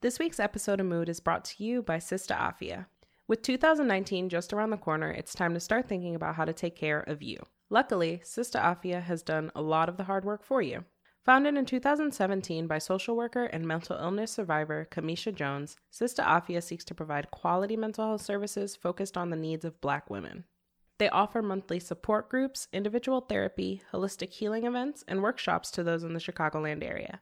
This week's episode of Mood is brought to you by Sista Afya. With 2019 just around the corner, it's time to start thinking about how to take care of you. Luckily, Sista Afya has done a lot of the hard work for you. Founded in 2017 by social worker and mental illness survivor Camesha Jones, Sista Afya seeks to provide quality mental health services focused on the needs of Black women. They offer monthly support groups, individual therapy, holistic healing events, and workshops to those in the Chicagoland area.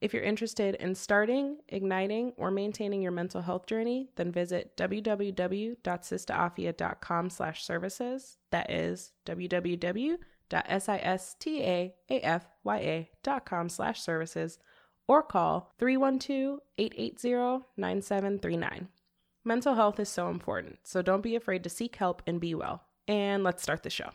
If you're interested in starting, igniting, or maintaining your mental health journey, then visit www.sistaafya.com slash services. That is www.sistaafya.com slash services or call 312-880-9739. Mental health is so important, so don't be afraid to seek help and be well. And let's start the show.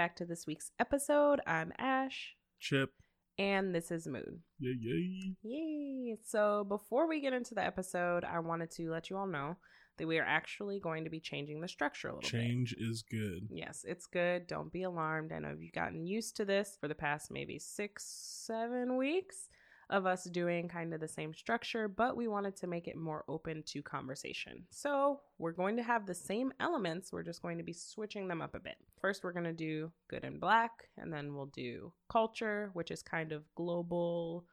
Back to this week's episode. I'm Ash, Chip. and this is Mood. Yay, yay. Yay! So, before we get into the episode, I wanted to let you all know that we are actually going to be changing the structure a little bit. Change is good. Yes, it's good. Don't be alarmed. I know you've gotten used to this for the past maybe six, seven weeks of us doing kind of the same structure, but we wanted to make it more open to conversation. So we're going to have the same elements, we're just going to be switching them up a bit. First, we're going to do good and black, and then we'll do culture, which is kind of global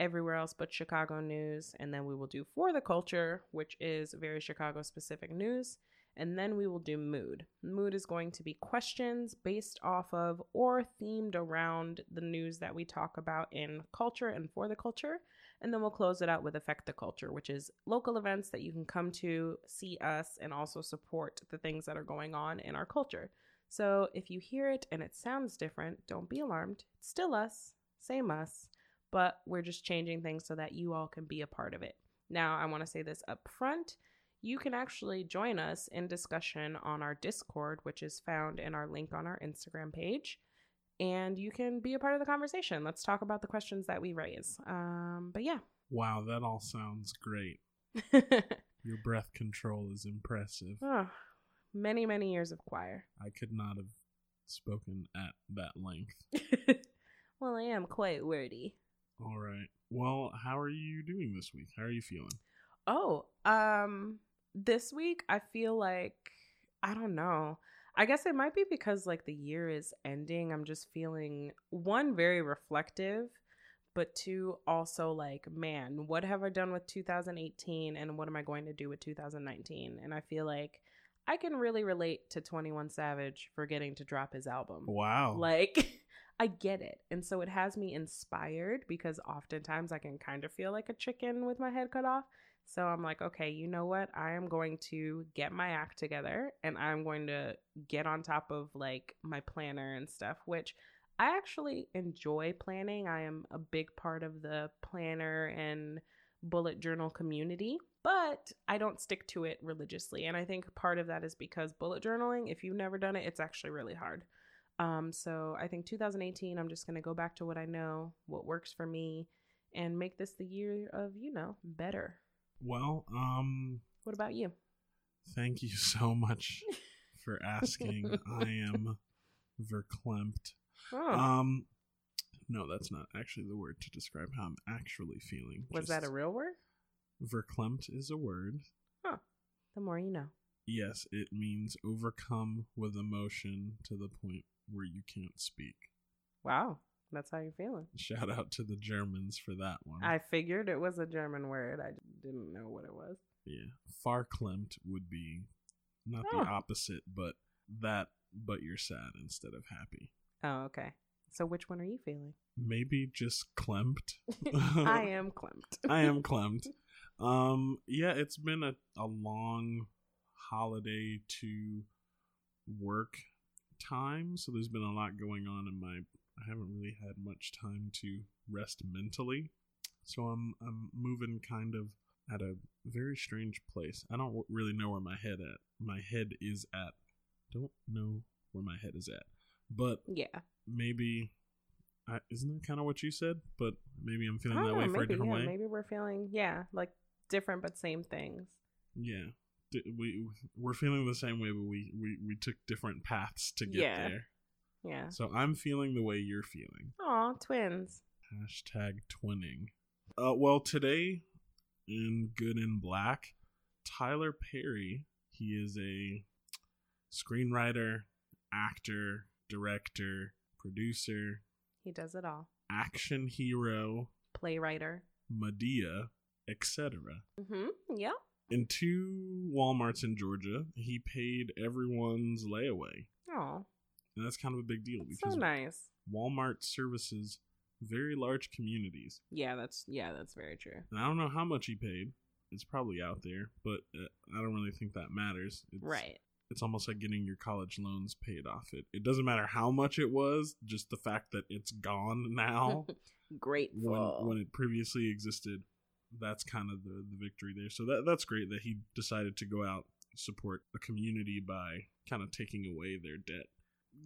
everywhere else but Chicago news. And then we will do For the Culture, which is very Chicago specific news. And then we will do mood. Mood is going to be questions based off of or themed around the news that we talk about in culture and for the culture. And then we'll close it out with Affect the Culture, which is local events that you can come to, see us, and also support the things that are going on in our culture. So if you hear it and it sounds different, don't be alarmed. It's still us, same us, but we're just changing things so that you all can be a part of it. Now, I want to say this up front you can actually join us in discussion on our Discord, which is found in our link on our Instagram page. And you can be a part of the conversation. Let's talk about the questions that we raise. Um, but yeah. Wow, that all sounds great. Your breath control is impressive. oh, many, many years of choir. I could not have spoken at that length. well, I am quite wordy. All right. Well, how are you doing this week? How are you feeling? Oh, um, this week I feel like I don't know. I guess it might be because like the year is ending. I'm just feeling one very reflective, but two also like, man, what have I done with 2018 and what am I going to do with 2019? And I feel like I can really relate to 21 Savage forgetting to drop his album. Wow. Like I get it. And so it has me inspired because oftentimes I can kind of feel like a chicken with my head cut off. So I'm like, okay, you know what? I am going to get my act together and I'm going to get on top of like my planner and stuff, which I actually enjoy planning. I am a big part of the planner and bullet journal community, but I don't stick to it religiously. And I think part of that is because bullet journaling, if you've never done it, it's actually really hard. Um, so I think 2018, I'm just going to go back to what I know, what works for me, and make this the year of, you know, better. Well, um, What about you? thank you so much for asking. I am verklempt. Oh, Um, no, that's not actually the word to describe how I'm actually feeling. was that a real word? verklempt is a word. The more you know. Yes, it means overcome with emotion to the point where you can't speak. Wow, that's how you're feeling. Shout out to the Germans for that one. I figured it was a German word. I didn't know what it was. yeah, farklempt would be not Oh. the opposite, but that, but you're sad instead of happy. Oh, okay. So which one are you feeling? Maybe just klemped. I am clumped. I am clumped. Um, yeah, it's been a, a long holiday to work time, so there's been a lot going on in my. I haven't really had much time to rest mentally, so I'm I'm moving kind of at a very strange place. I don't really know where my head at. My head is at. Don't know where my head is at. But Yeah. maybe I, isn't that kind of what you said? But maybe I'm feeling that know, way for a maybe, different yeah, way. maybe we're feeling yeah, like different but same things. Yeah. D- we we're feeling the same way, but we we we took different paths to get Yeah. there. Yeah. So I'm feeling the way you're feeling. Aw, twins. Hashtag twinning. Uh, well, today in Good in Black, Tyler Perry. He is a screenwriter, actor, director, producer, He does it all. action hero, Playwriter. Madea, etc. Mm-hmm. Yeah. In two Walmarts in Georgia, he paid everyone's layaway. Oh, And that's kind of a big deal so because nice. Walmart services very large communities. Yeah, that's yeah, that's very true. And I don't know how much he paid. It's probably out there, but uh, I don't really think that matters. It's, Right. It's almost like getting your college loans paid off. It it doesn't matter how much it was, just the fact that it's gone now Grateful. when when it previously existed. That's kind of the, the victory there. So that that's great that he decided to go out support a community by kind of taking away their debt.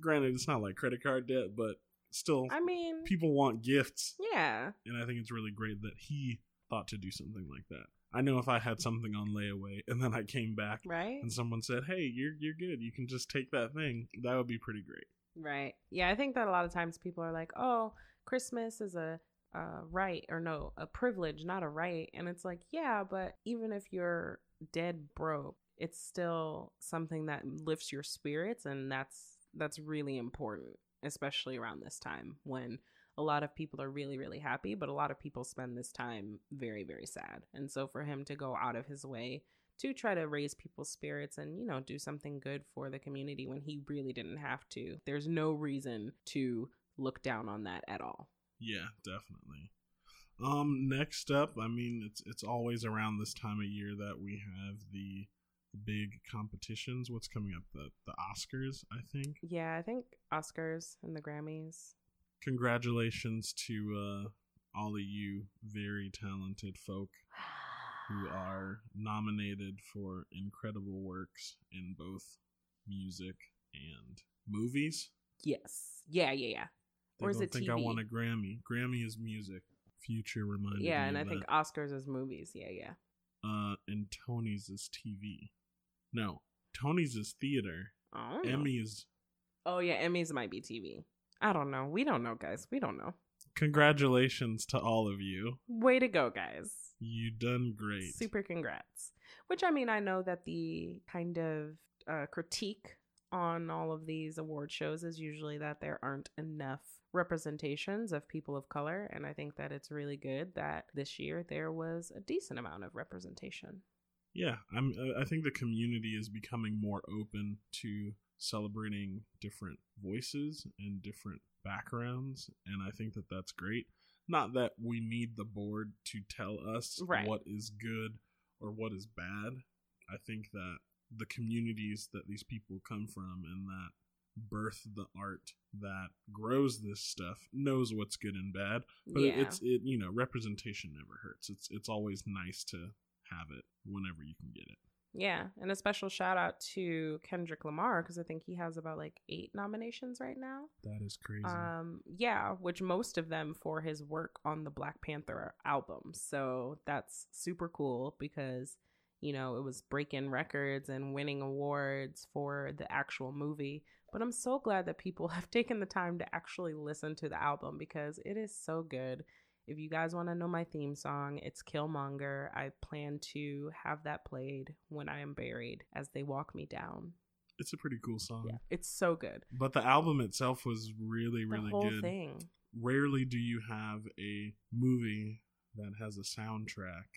Granted, it's not like credit card debt, but still, I mean, people want gifts yeah. and I think it's really great that he thought to do something like that. I know if I had something on layaway and then I came back Right. and someone said, "Hey, you're you're good. You can just take that thing." That would be pretty great. Right. Yeah, I think that a lot of times people are like, "Oh, Christmas is a uh, right or no, a privilege, not a right." And it's like, yeah, but even if you're dead broke, it's still something that lifts your spirits, and that's that's really important, especially around this time when a lot of people are really really happy, but a lot of people spend this time very very sad. And so for him to go out of his way to try to raise people's spirits and you know do something good for the community when he really didn't have to there's no reason to look down on that at all Yeah, definitely. Um, next up, I mean, it's it's always around this time of year that we have the big competitions. What's coming up? The the Oscars, I think. yeah i think oscars and the grammys Congratulations to uh, all of you very talented folk who are nominated for incredible works in both music and movies. yes yeah yeah yeah They Or is it think I want a Grammy. Grammy is music. Future reminded yeah and i of think oscars is movies yeah yeah uh, and Tony's is TV. No, Tony's is theater. oh Emmy is. oh yeah emmys might be tv i don't know we don't know guys we don't know Congratulations to all of you. way to go guys You done great. Super congrats. Which I mean, I know that the kind of uh, critique on all of these award shows is usually that there aren't enough representations of people of color. And I think that it's really good that this year there was a decent amount of representation. Yeah, I'm. uh, I think the community is becoming more open to celebrating different voices and different backgrounds, and I think that that's great. Not that we need the board to tell us Right. what is good or what is bad. I think that the communities that these people come from and that birth the art that grows this stuff knows what's good and bad but yeah. it's it you know representation never hurts it's it's always nice to have it whenever you can get it yeah. And a special shout out to Kendrick Lamar because I think he has about like eight nominations right now. that is crazy Um, yeah, which most of them for his work on the Black Panther album. So that's super cool because, you know, it was breaking records and winning awards for the actual movie. But I'm so glad that people have taken the time to actually listen to the album because it is so good. If you guys want to know my theme song, it's Killmonger. I plan to have that played when I am buried as they walk me down. it's a pretty cool song Yeah, it's so good. but the album itself was really The really whole good thing. rarely do you have a movie that has a soundtrack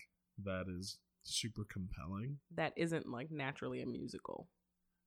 that is super compelling that isn't like naturally a musical.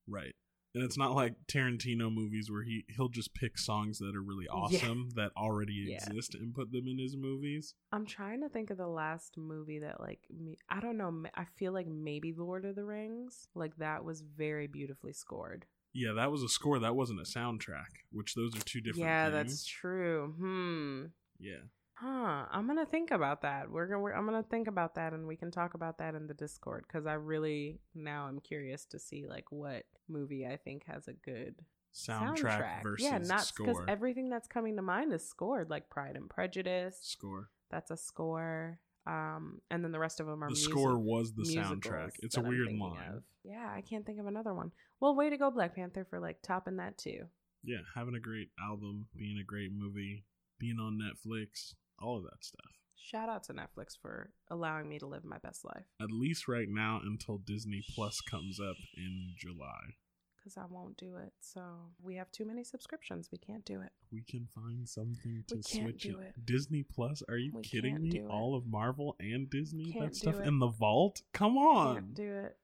right and it's not like Tarantino movies where he he'll just pick songs that are really awesome that already Yeah. exist and put them in his movies. I'm trying to think of the last movie that like me I don't know, I feel like maybe Lord of the Rings, like that was very beautifully scored. Yeah, that was a score. That wasn't a soundtrack. Which those are two different. yeah, things. that's true. Hmm. Yeah, Huh. I'm gonna think about that. We're gonna. We're, I'm gonna think about that, and we can talk about that in the Discord because I really now I'm curious to see like what movie I think has a good Soundtrack, versus yeah, not because everything that's coming to mind is scored, like Pride and Prejudice. score. That's a score. Um, and then the rest of them are The music- score was the soundtrack. It's a weird line. of. Yeah, I can't think of another one. Well, way to go, Black Panther, for like topping that too. Yeah, having a great album, being a great movie, being on Netflix, all of that stuff. Shout out to Netflix for allowing me to live my best life. At least right now until Disney Plus comes up in July. Because I won't do it. So we have too many subscriptions. We can't do it. We can find something to We can't switch do it. it. Disney Plus? Are you We kidding me? All of Marvel and Disney? Can't that stuff it. in the vault? Come on. Can't do it.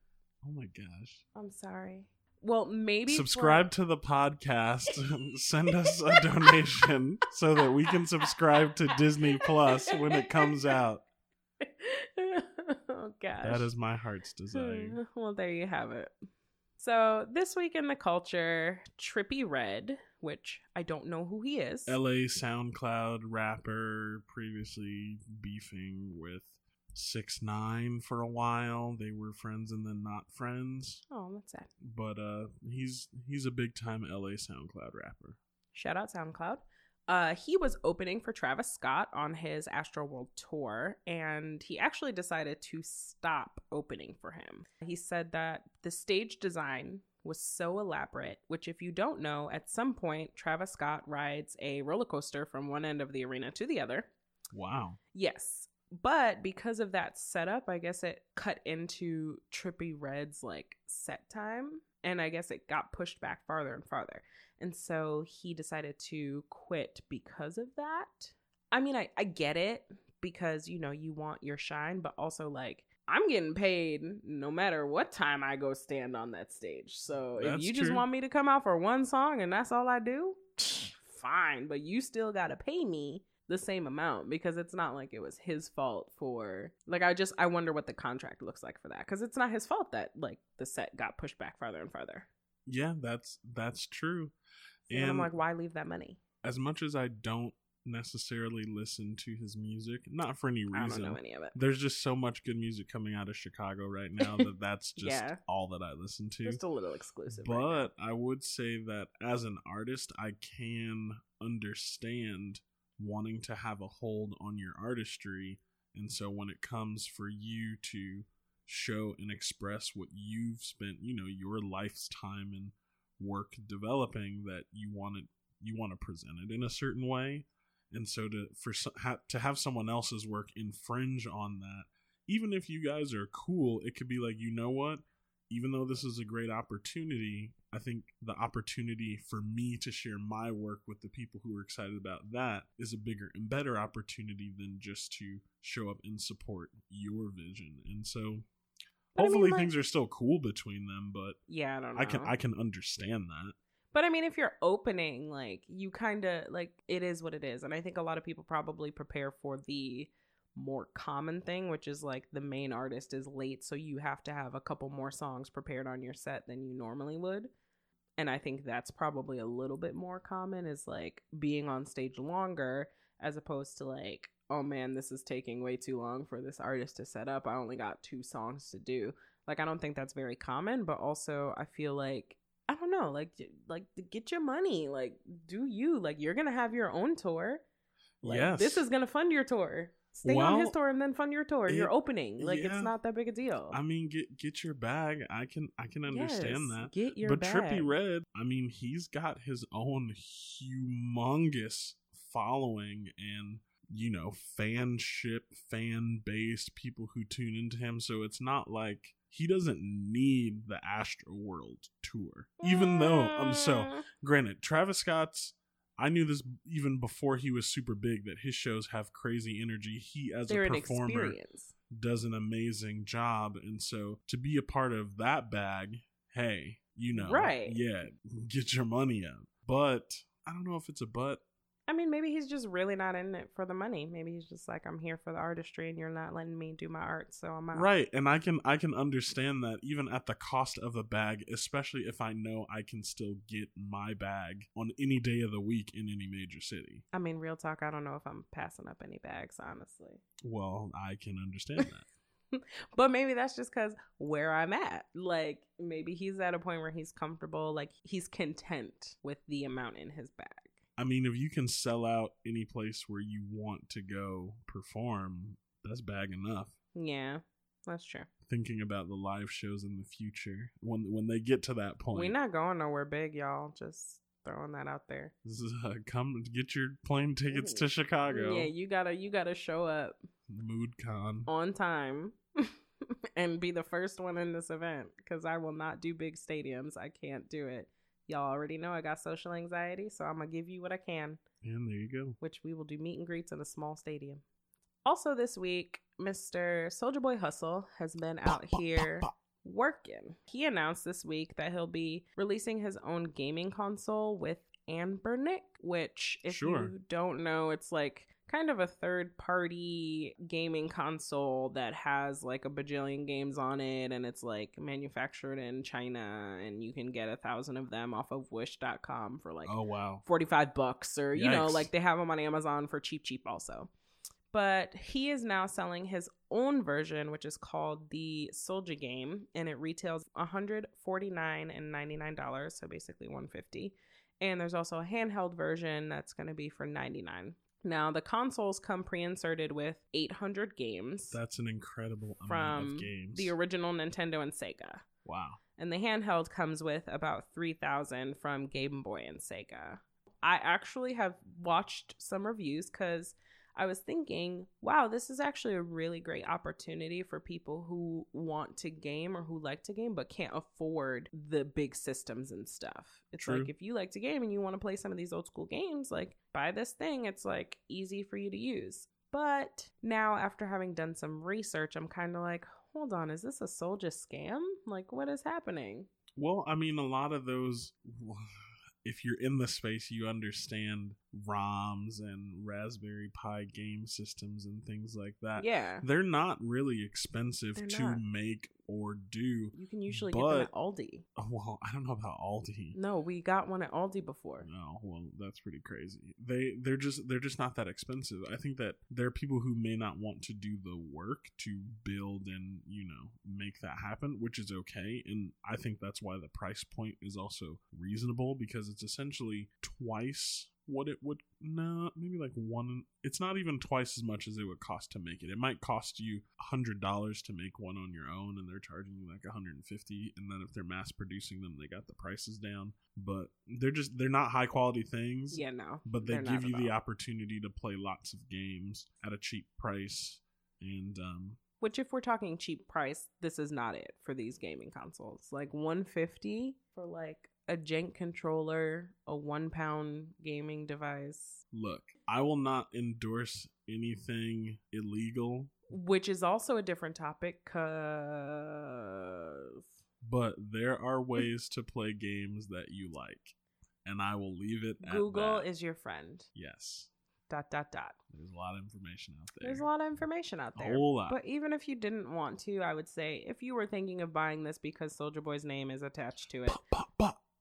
Oh my gosh. I'm sorry. Well, maybe for- subscribe to the podcast. Send us a donation so that we can subscribe to Disney Plus when it comes out. oh gosh. That is my heart's hmm, desire. well, there you have it. So this week in the culture, Trippie Redd, which I don't know who he is. LA SoundCloud rapper previously beefing with Six Nine for a while. They were friends and then not friends. oh, that's sad. But uh he's he's a big time LA SoundCloud rapper. Shout out SoundCloud. Uh, he was opening for Travis Scott on his Astro World tour, and he actually decided to stop opening for him. He said that the stage design was so elaborate, which, if you don't know, at some point, Travis Scott rides a roller coaster from one end of the arena to the other. Wow. Yes. But because of that setup, I guess it cut into Trippie Redd's like set time. And I guess it got pushed back farther and farther. And so he decided to quit because of that. I mean, I, I get it because, you know, you want your shine, but also like, I'm getting paid no matter what time I go stand on that stage. So if That's you just true. want me to come out for one song and that's all I do, fine. But you still got to pay me the same amount because it's not like it was his fault for like I just I wonder what the contract looks like for that because it's not his fault that like the set got pushed back farther and farther. Yeah, that's that's true. And, I'm like, why leave that money? As much as I don't necessarily listen to his music, not for any reason. I don't know any of it. There's just so much good music coming out of Chicago right now that that's just Yeah. all that I listen to. Just a little exclusive. right. But I would say that as an artist, I can understand wanting to have a hold on your artistry. And so when it comes for you to show and express what you've spent, you know, your life's time and work developing, that you want it, you want to present it in a certain way. And so to for ha, to have someone else's work infringe on that, even if you guys are cool, it could be like, you know what? even though this is a great opportunity, I think the opportunity for me to share my work with the people who are excited about that is a bigger and better opportunity than just to show up and support your vision. And so But I mean, hopefully like- things are still cool between them, but yeah, I don't know. I can I can understand that. But I mean, if you're opening, like you kind of like it is what it is, and I think a lot of people probably prepare for the more common thing, which is like the main artist is late, so you have to have a couple more songs prepared on your set than you normally would. And I think that's probably a little bit more common is like being on stage longer as opposed to like, oh man, this is taking way too long for this artist to set up. I only got two songs to do. Like I don't think that's very common, but also I feel like I don't know, like like get your money, like do you like you're gonna have your own tour. Like, yes. this is gonna fund your tour. Stay on his tour and then fund your tour. it- You're opening, like yeah. it's not that big a deal. I mean get get your bag. I can I can understand Yes, that. Get your but bag. Trippie Redd, I mean, he's got his own humongous following and you know fanship, fan based people who tune into him. So it's not like he doesn't need the Astro World tour, even though I'm so Mm, granted. Travis Scott's. I knew this even before he was super big that his shows have crazy energy. He as they're a performer experience. does an amazing job and so to be a part of that bag hey you know Right. yeah get your money up but i don't know if it's a but I mean, maybe he's just really not in it for the money. Maybe he's just like, I'm here for the artistry, and you're not letting me do my art, so I'm out. Right, and I can I can understand that even at the cost of the bag, especially if I know I can still get my bag on any day of the week in any major city. I mean, real talk. I don't know if I'm passing up any bags, honestly. Well, I can understand that. but maybe that's just because where I'm at. Like, maybe he's at a point where he's comfortable, like, he's content with the amount in his bag. I mean, if you can sell out any place where you want to go perform, that's bag enough. Yeah, that's true. Thinking about the live shows in the future, when when they get to that point, We're not going nowhere big, y'all. Just throwing that out there. this is, uh, come get your plane tickets to Chicago. Yeah, you gotta you gotta show up MoodCon. on time and be the first one in this event because I will not do big stadiums. I can't do it. Y'all already know I got social anxiety, so I'm gonna give you what I can, And there you go. which we will do meet and greets in a small stadium. Also, this week, Mr. Soulja Boy Hustle has been out here working. He announced this week that he'll be releasing his own gaming console with Anbernic, which, if Sure. you don't know, it's like kind of a third party gaming console that has like a bajillion games on it and it's like manufactured in China and you can get a thousand of them off of wish.com for like Oh wow. 45 bucks or you know like they have them on amazon for cheap cheap also. But he is now selling his own version which is called the SouljaGame and it retails 149 and 99 dollars so basically 150 and there's also a handheld version that's going to be for 99 now the consoles come pre-inserted with 800 games That's an incredible amount of games. the original nintendo and sega wow. and the handheld comes with about 3000 from game boy and sega i actually have watched some reviews because i was thinking wow this is actually a really great opportunity for people who want to game or who like to game but can't afford the big systems and stuff. It's True. like if you like to game and you want to play some of these old school games like buy this thing it's like easy for you to use. But now after having done some research i'm kind of like hold on is this a soldier scam? Like what is happening? Well, I mean, a lot of those, if you're in the space, you understand ROMs and Raspberry Pi game systems and things like that. yeah They're not really expensive They're to not. make or do. you can usually get them at aldi well, I don't know about Aldi. no we got one at aldi before No, well, that's pretty crazy. They they're just they're just not that expensive. I think that there are people who may not want to do the work to build and you know make that happen, which is okay. And I think that's why the price point is also reasonable because it's essentially twice what it would. No, maybe like one. It's not even twice as much as it would cost to make it. It might cost you a hundred dollars to make one on your own, and they're charging you like a hundred and fifty. And then if they're mass producing them, they got the prices down but they're just they're not high quality things yeah no but they give you the opportunity to play lots of games at a cheap price and um which if we're talking cheap price this is not it for these gaming consoles like 150 for like a jank controller a one pound gaming device. Look i will not endorse anything illegal. Which is also a different topic because but there are ways to play games that you like and i will leave it at google is your friend. Yes. Dot dot dot. There's a lot of information out there. There's a lot of information out there. A whole lot. but even if you didn't want to i would say if you were thinking of buying this because Soulja Boy's name is attached to it Bah, bah,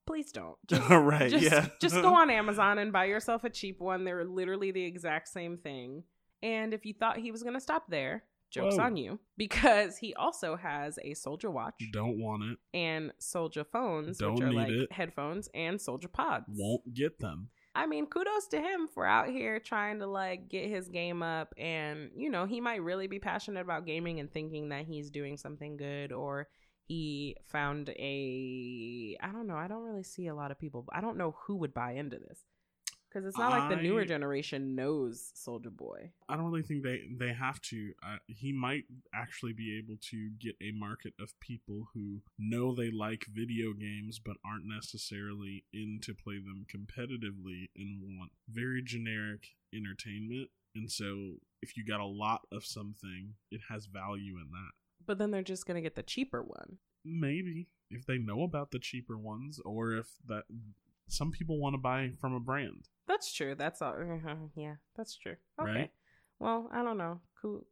please don't just right just, yeah just go on Amazon and buy yourself a cheap one. They're literally the exact same thing. And if you thought he was going to stop there, joke's Whoa. on you because he also has a Soulja Watch don't want it and Soldier phones, Don't which are need like it. headphones and Soldier Pods. won't get them I mean, kudos to him for out here trying to like get his game up and you know, he might really be passionate about gaming and thinking that he's doing something good or he found a I don't know, I don't really see a lot of people. I don't know who would buy into this. Cuz it's not like the newer generation knows Soulja Boy. I don't really think they they have to. Uh, he might actually be able to get a market of people who know they like video games but aren't necessarily in to play them competitively and want very generic entertainment. And so, if you got a lot of something, it has value in that. But then they're just going to get the cheaper one. Maybe if they know about the cheaper ones, or if that some people want to buy from a brand. That's true. That's all. uh Yeah, that's true. Okay. Right? Well, I don't know.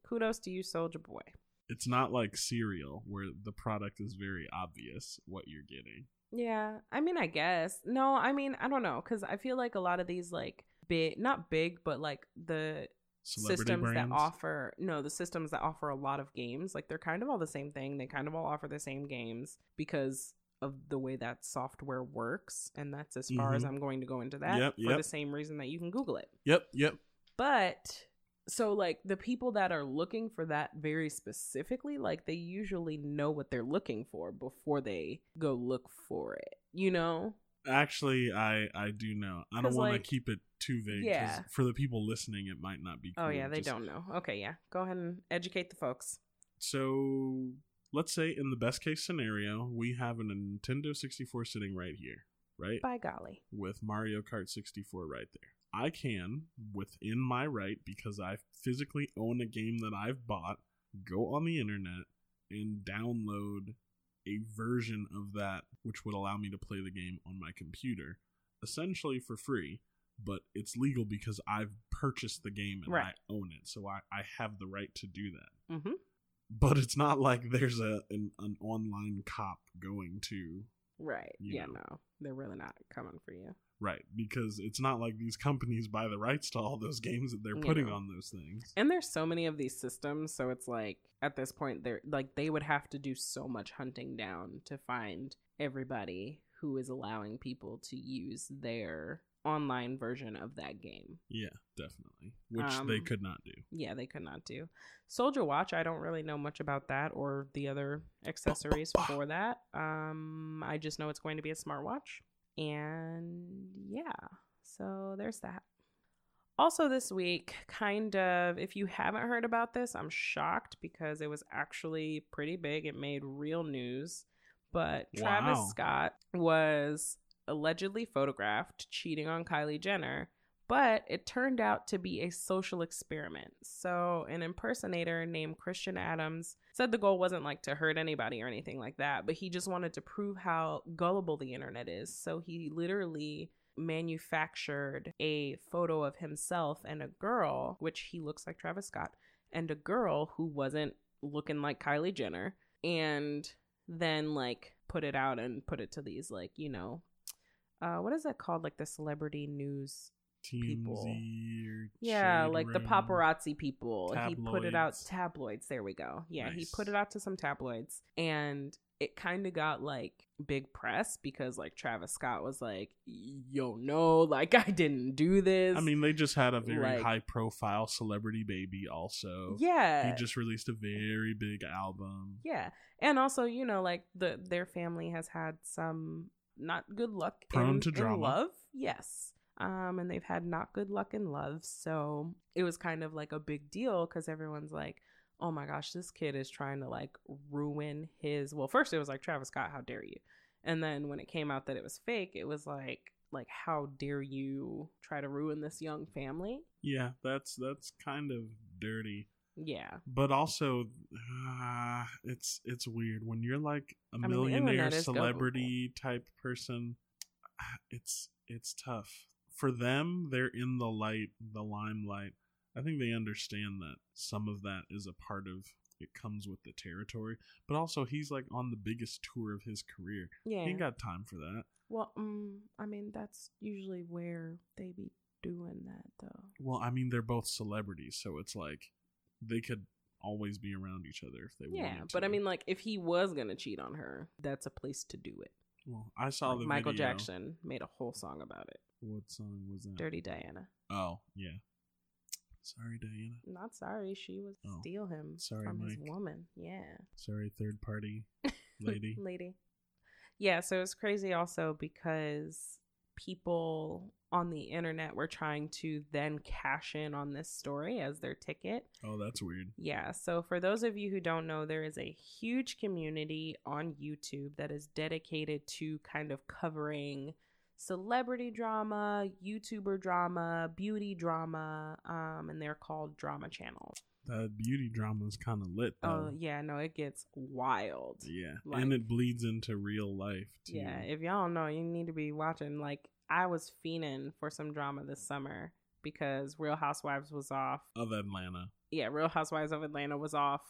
Kudos to you, Soulja Boy. It's not like cereal where the product is very obvious what you're getting. Yeah, I mean, I guess. No, I mean, I don't know, because I feel like a lot of these, like, big, not big, but like the Celebrity systems brands. that offer, no, the systems that offer a lot of games, like, they're kind of all the same thing. They kind of all offer the same games because of the way that software works. And that's as far as Mhm. I'm going to go into that Yep, for yep. the same reason that you can Google it. Yep, yep. But so like the people that are looking for that very specifically, like they usually know what they're looking for before they go look for it. You know? Actually, I I do know. I don't 'Cause, want like- to keep it too vague. 'cause Yeah. For the people listening, it might not be. Oh cool. yeah, they Just- don't know. Okay, yeah. Go ahead and educate the folks. So let's say in the best case scenario, we have a Nintendo 64 sitting right here, right? By golly. With Mario Kart 64 right there. I can, within my right, because I physically own a game that I've bought, go on the internet and download a version of that which would allow me to play the game on my computer, essentially for free. But it's legal because I've purchased the game and Right. I own it, so I, I have the right to do that Mm-hmm. but it's not like there's a an, an online cop going to Right. Yeah, know. no. They're really not coming for you. Right because it's not like these companies buy the rights to all those games that they're putting know. on those things And there's so many of these systems, so it's like at this point they're like they would have to do so much hunting down to find everybody who is allowing people to use their online version of that game. yeah definitely which they Um, could not do Yeah, they could not do. Soulja Watch, I don't really know much about that or the other accessories bah. for that. Um I just know it's going to be a smartwatch. And yeah, so there's that. Also, this week, kind of, if you haven't heard about this, I'm shocked because it was actually pretty big. It made real news. But Travis Scott was allegedly photographed cheating on Kylie Jenner, but it turned out to be a social experiment. So, an impersonator named Christian Adams said the goal wasn't like to hurt anybody or anything like that, but he just wanted to prove how gullible the internet is. So, he literally manufactured a photo of himself and a girl, which he looks like Travis Scott, and a girl who wasn't looking like Kylie Jenner, and then like put it out and put it to these like, you know, uh what is that called? Like the celebrity news. TMZ or yeah, like the paparazzi people. He put it out Tabloids. tabloids. There we go. Yeah, he put it out to some tabloids and it kind of got like big press because like Travis Scott was like, "Yo, no, like I didn't do this." I mean, they just had a very Like- high profile celebrity baby. Also, yeah. he just released a very big album. Yeah. And also, you know, like the their family has had some not good luck Prone in, to drama. love. Yes. Um and they've had not good luck in love. So it was kind of like a big deal cuz everyone's like, "Oh my gosh, this kid is trying to like ruin his Well, first it was like, "Travis Scott, how dare you?" And then when it came out that it was fake, it was like like how dare you try to ruin this young family? Yeah, that's that's kind of dirty. Yeah. but also uh, it's it's weird when you're like a millionaire internet is celebrity type person it's it's tough for them they're in the light the limelight i think they understand that some of that is a part of it comes with the territory but also he's like on the biggest tour of his career Yeah. he ain't got time for that Well, um, I mean, that's usually where they be doing that, though. well i mean they're both celebrities so it's like they could always be around each other if they Yeah, wanted Yeah, but I mean, like, if he was gonna cheat on her, that's a place to do it. Well, I saw Like, the Michael video. Jackson made a whole song about it. What song was that? Dirty Diana. Oh, yeah. Sorry, Diana. Not sorry, she was Oh. steal him Sorry, from his woman. Yeah, Sorry, third party lady. lady. Yeah, so it's crazy also because people on the internet were trying to then cash in on this story as their ticket. oh, that's weird. Yeah. So, for those of you who don't know, there is a huge community on YouTube that is dedicated to kind of covering celebrity drama, YouTuber drama, beauty drama, um, and they're called drama channels. The beauty drama is kind of lit Though. Oh though. yeah, no, it gets wild. yeah, like- and it bleeds into real life too. Yeah, if y'all don't know, you need to be watching. Like I was fiending for some drama this summer because Real Housewives was off. of Atlanta. Yeah, Real Housewives of Atlanta was off.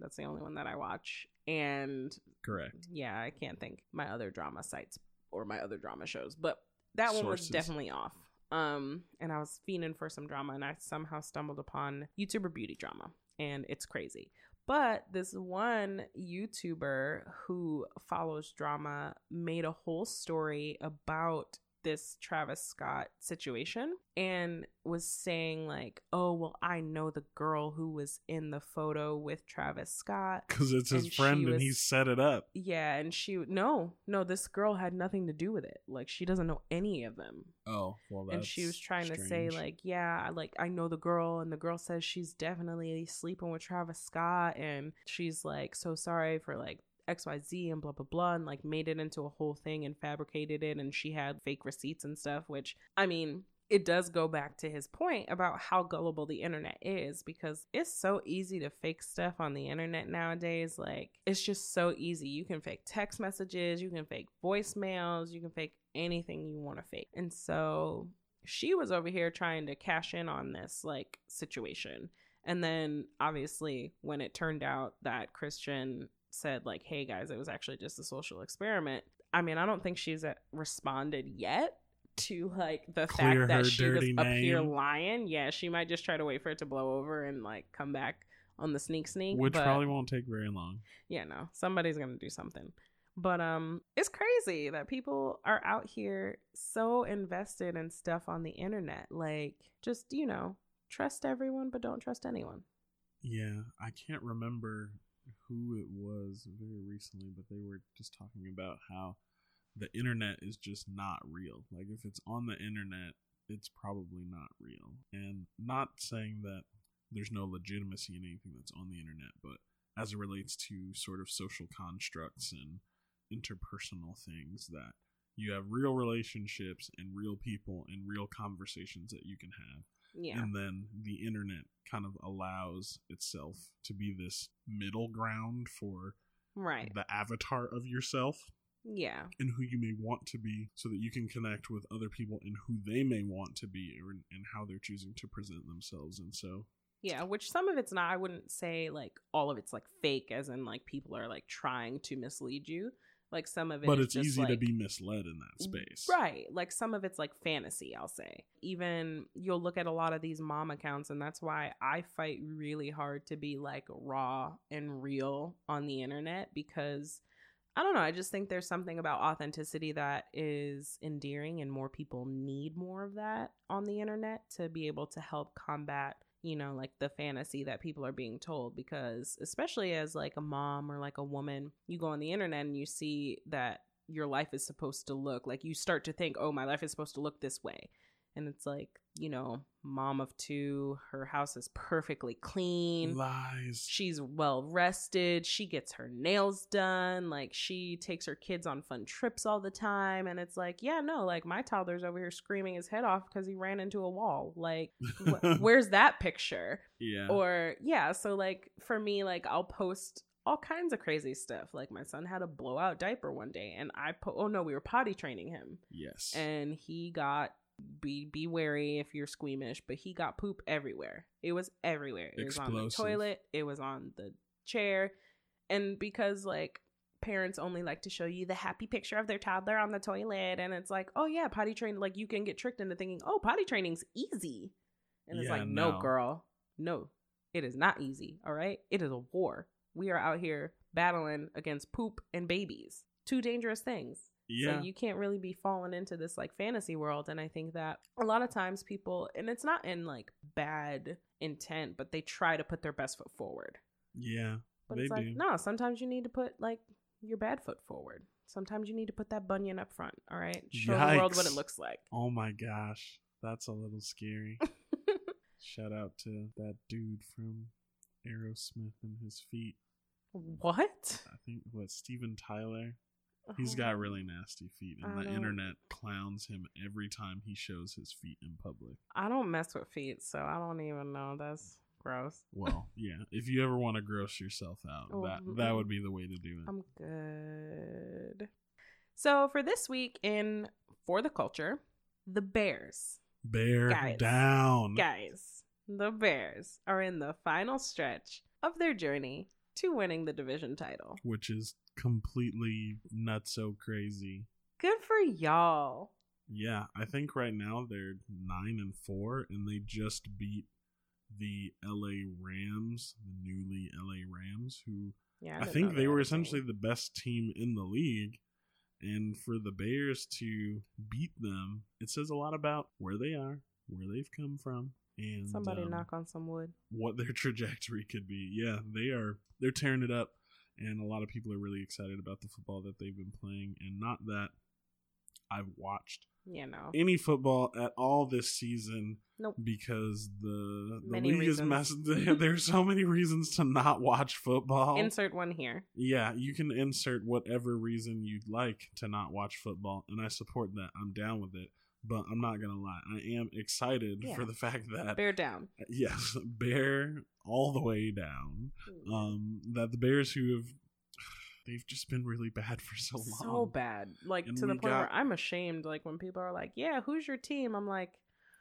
That's the only one that I watch. And Correct. yeah, I can't think my other drama sites or my other drama shows, but that one was definitely off. Um, and I was fiending for some drama, and I somehow stumbled upon YouTuber beauty drama, and it's crazy. But this one YouTuber who follows drama made a whole story about this Travis Scott situation and was saying like, "Oh, well, I know the girl who was in the photo with Travis Scott." Because it's his And friend and he set it up. Yeah, and she no, no, this girl had nothing to do with it. Like she doesn't know any of them. Oh, well, that's and she was trying to say like, yeah, I like I know the girl and the girl says she's definitely sleeping with Travis Scott and she's like so sorry for like XYZ and blah blah blah and like made it into a whole thing and fabricated it and she had fake receipts and stuff, which I mean it does go back to his point about how gullible the internet is because it's so easy to fake stuff on the internet nowadays. Like, it's just so easy. You can fake text messages, you can fake voicemails, you can fake anything you want to fake. And so she was over here trying to cash in on this like situation. And then obviously, when it turned out that Christian said, like, hey guys, it was actually just a social experiment. I mean, I don't think she's uh, responded yet to like the Clear fact that she was dirty up here name. lying. Yeah, she might just try to wait for it to blow over and like come back on the sneak sneak. which but, probably won't take very long. yeah, no, somebody's gonna do something. But um, it's crazy that people are out here so invested in stuff on the internet. Like, just you know, trust everyone, but don't trust anyone. Yeah, I can't remember who it was very recently, but they were just talking about how the internet is just not real. Like if it's on the internet, it's probably not real. And not saying that there's no legitimacy in anything that's on the internet, but as it relates to sort of social constructs and interpersonal things that you have real relationships and real people and real conversations that you can have Yeah, and then the internet kind of allows itself to be this middle ground for right. the avatar of yourself Yeah, and who you may want to be so that you can connect with other people and who they may want to be or, and how they're choosing to present themselves and so yeah. Which some of it's not. I wouldn't say like all of it's like fake, as in like people are like trying to mislead you. Like some of it, but it's easy to be misled in that space Right. Like some of it's like fantasy, I'll say. Even you'll look at a lot of these mom accounts, and that's why I fight really hard to be like raw and real on the internet because I don't know. I just think there's something about authenticity that is endearing, and more people need more of that on the internet to be able to help combat you know like the fantasy that people are being told because especially as like a mom or like a woman you go on the internet and you see that your life is supposed to look like you start to think oh my life is supposed to look this way and it's like you know mom of two her house is perfectly clean. Lies. She's well rested. She gets her nails done. Like she takes her kids on fun trips all the time. And it's like yeah no like my toddler's over here screaming his head off because he ran into a wall. Like wh- where's that picture? Yeah. Or yeah so like for me like i'll post all kinds of crazy stuff. Like my son had a blowout diaper one day and i po- oh no we were potty training him. Yes. And he got be be wary if you're squeamish but he got poop everywhere. It was everywhere. It was on the toilet. It was on the chair. And because like parents only like to show you the happy picture of their toddler on the toilet and it's like oh yeah potty train like you can get tricked into thinking oh potty training's easy. And it's Yeah, like no no. girl. No. It is not easy all right? It is a war. We are out here battling against poop and babies. Two dangerous things yeah so you can't really be falling into this like fantasy world. And I think that a lot of times people, and it's not in like bad intent, but they try to put their best foot forward. yeah But They it's like, do. no, sometimes you need to put like your bad foot forward. Sometimes you need to put that bunion up front. All right. Show the world what it looks like. oh my gosh that's a little scary shout out to that dude from aerosmith and his feet what? I think what Steven Tyler. He's oh. got really nasty feet, and the internet clowns him every time he shows his feet in public. I don't mess with feet, so I don't even know. That's Gross. Well, yeah. If you ever want to gross yourself out, Oh, that that would be the way to do it. I'm good. So for this week in For the Culture, the Bears. Bear Guys. down. Guys, the Bears are in the final stretch of their journey to winning the division title. Which is completely not so crazy. Good for y'all. Yeah, I think right now they're nine and four, and they just beat the LA Rams, the newly LA Rams, who Yeah, I, didn't think they were essentially the best team in the league. And for the Bears to beat them, it says a lot about where they are, where they've come from, and Somebody um, knock on some wood. what their trajectory could be. Yeah, they are they're tearing it up and a lot of people are really excited about the football that they've been playing and not that I've watched You know. any football at all this season Nope. because the, the Many league reasons. is messed there's so many reasons to not watch football. Insert one here. yeah, you can insert whatever reason you'd like to not watch football and I support that. I'm down with it. But I'm not gonna lie, I am excited Yeah. for the fact that Bear down. yes, bear all the way down. Um, that the Bears who have they've just been really bad for so long. so bad. Like And to the point where I'm ashamed. Like when people are like, "Yeah, who's your team?" I'm like,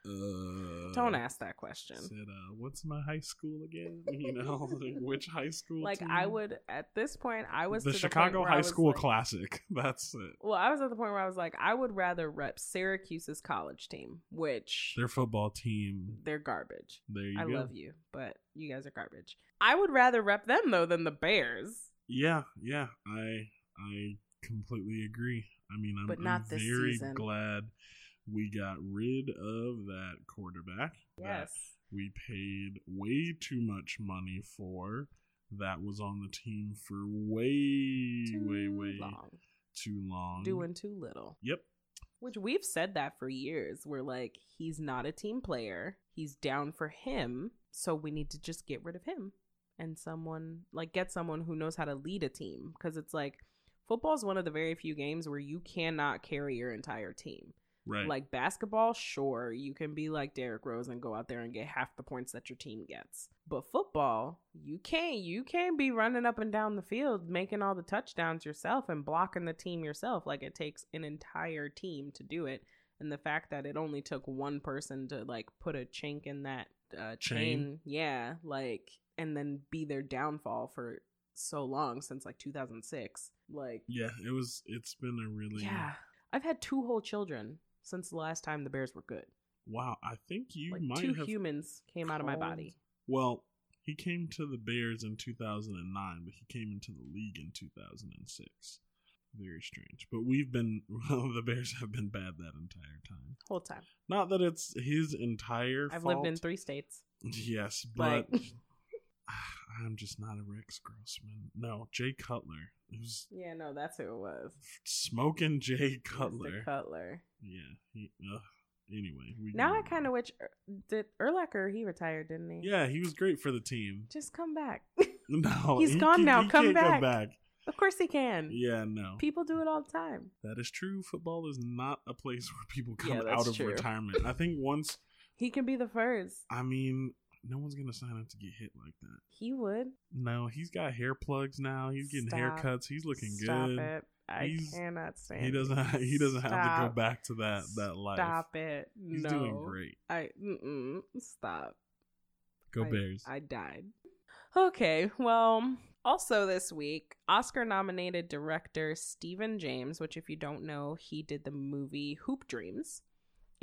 Uh, "Don't ask that question." Said, uh, what's my high school again? You know, like, which high school? Like team? I would at this point, I was the Chicago the point where I High School like- Classic. That's it. Well, I was at the point where I was like, I would rather rep Syracuse's college team, which Their football team. they're garbage. There you I go. love you, but you guys are garbage. I would rather rep them though than the Bears. Yeah, yeah. I I completely agree. I mean, I'm, But I'm not this very season. glad we got rid of that quarterback. that Yes. we paid way too much money for that was on the team for way Too way way long. too long Doing too little. yep Which we've said that for years. We're like, he's not a team player. He's down for him. So we need to just get rid of him and someone, like, get someone who knows how to lead a team. Because it's like, football is one of the very few games where you cannot carry your entire team. Right Like basketball, sure, you can be like Derrick Rose and go out there and get half the points that your team gets. But football, you can't you can't be running up and down the field making all the touchdowns yourself and blocking the team yourself. Like it takes an entire team to do it. And the fact that it only took one person to like put a chink in that uh, chain, Chain. yeah, like and then be their downfall for so long since like 2006. Like yeah it was it's been a really yeah. I've had two whole children since the last time the Bears were good. wow i think you like might two have humans came out of my body. well he came to the bears in 2009 but he came into the league in 2006 very strange but we've been well the bears have been bad that entire time Whole time. not that it's his entire I've fault. lived in three states. Yes, but But- I'm just not a Rex Grossman. No, Jay Cutler. Was Yeah, no, that's who it was. smoking Jay. Cutler. Cutler. Yeah. He, ugh. Anyway, we Now I kind of wish er, did Urlacher he retired, didn't he? Yeah, he was great for the team. Just come back. No, He's he gone can- now. he Come back. Come back. of course he can. Yeah, no, People do it all the time. that is true. Football is not a place where people come that's out of true. retirement. I think once, He can be the first. I mean, no one's gonna sign up to get hit like that. He would. No, he's got hair plugs now. He's getting Stop. haircuts. He's looking good. Stop good. it. I He's- cannot stand He doesn't. He doesn't have to go back to that that life. Stop it. He's no. doing great. I stop. Go I- Bears. I died. Okay, well, also this week, Oscar nominated director Stephen James, which, if you don't know, he did the movie Hoop Dreams.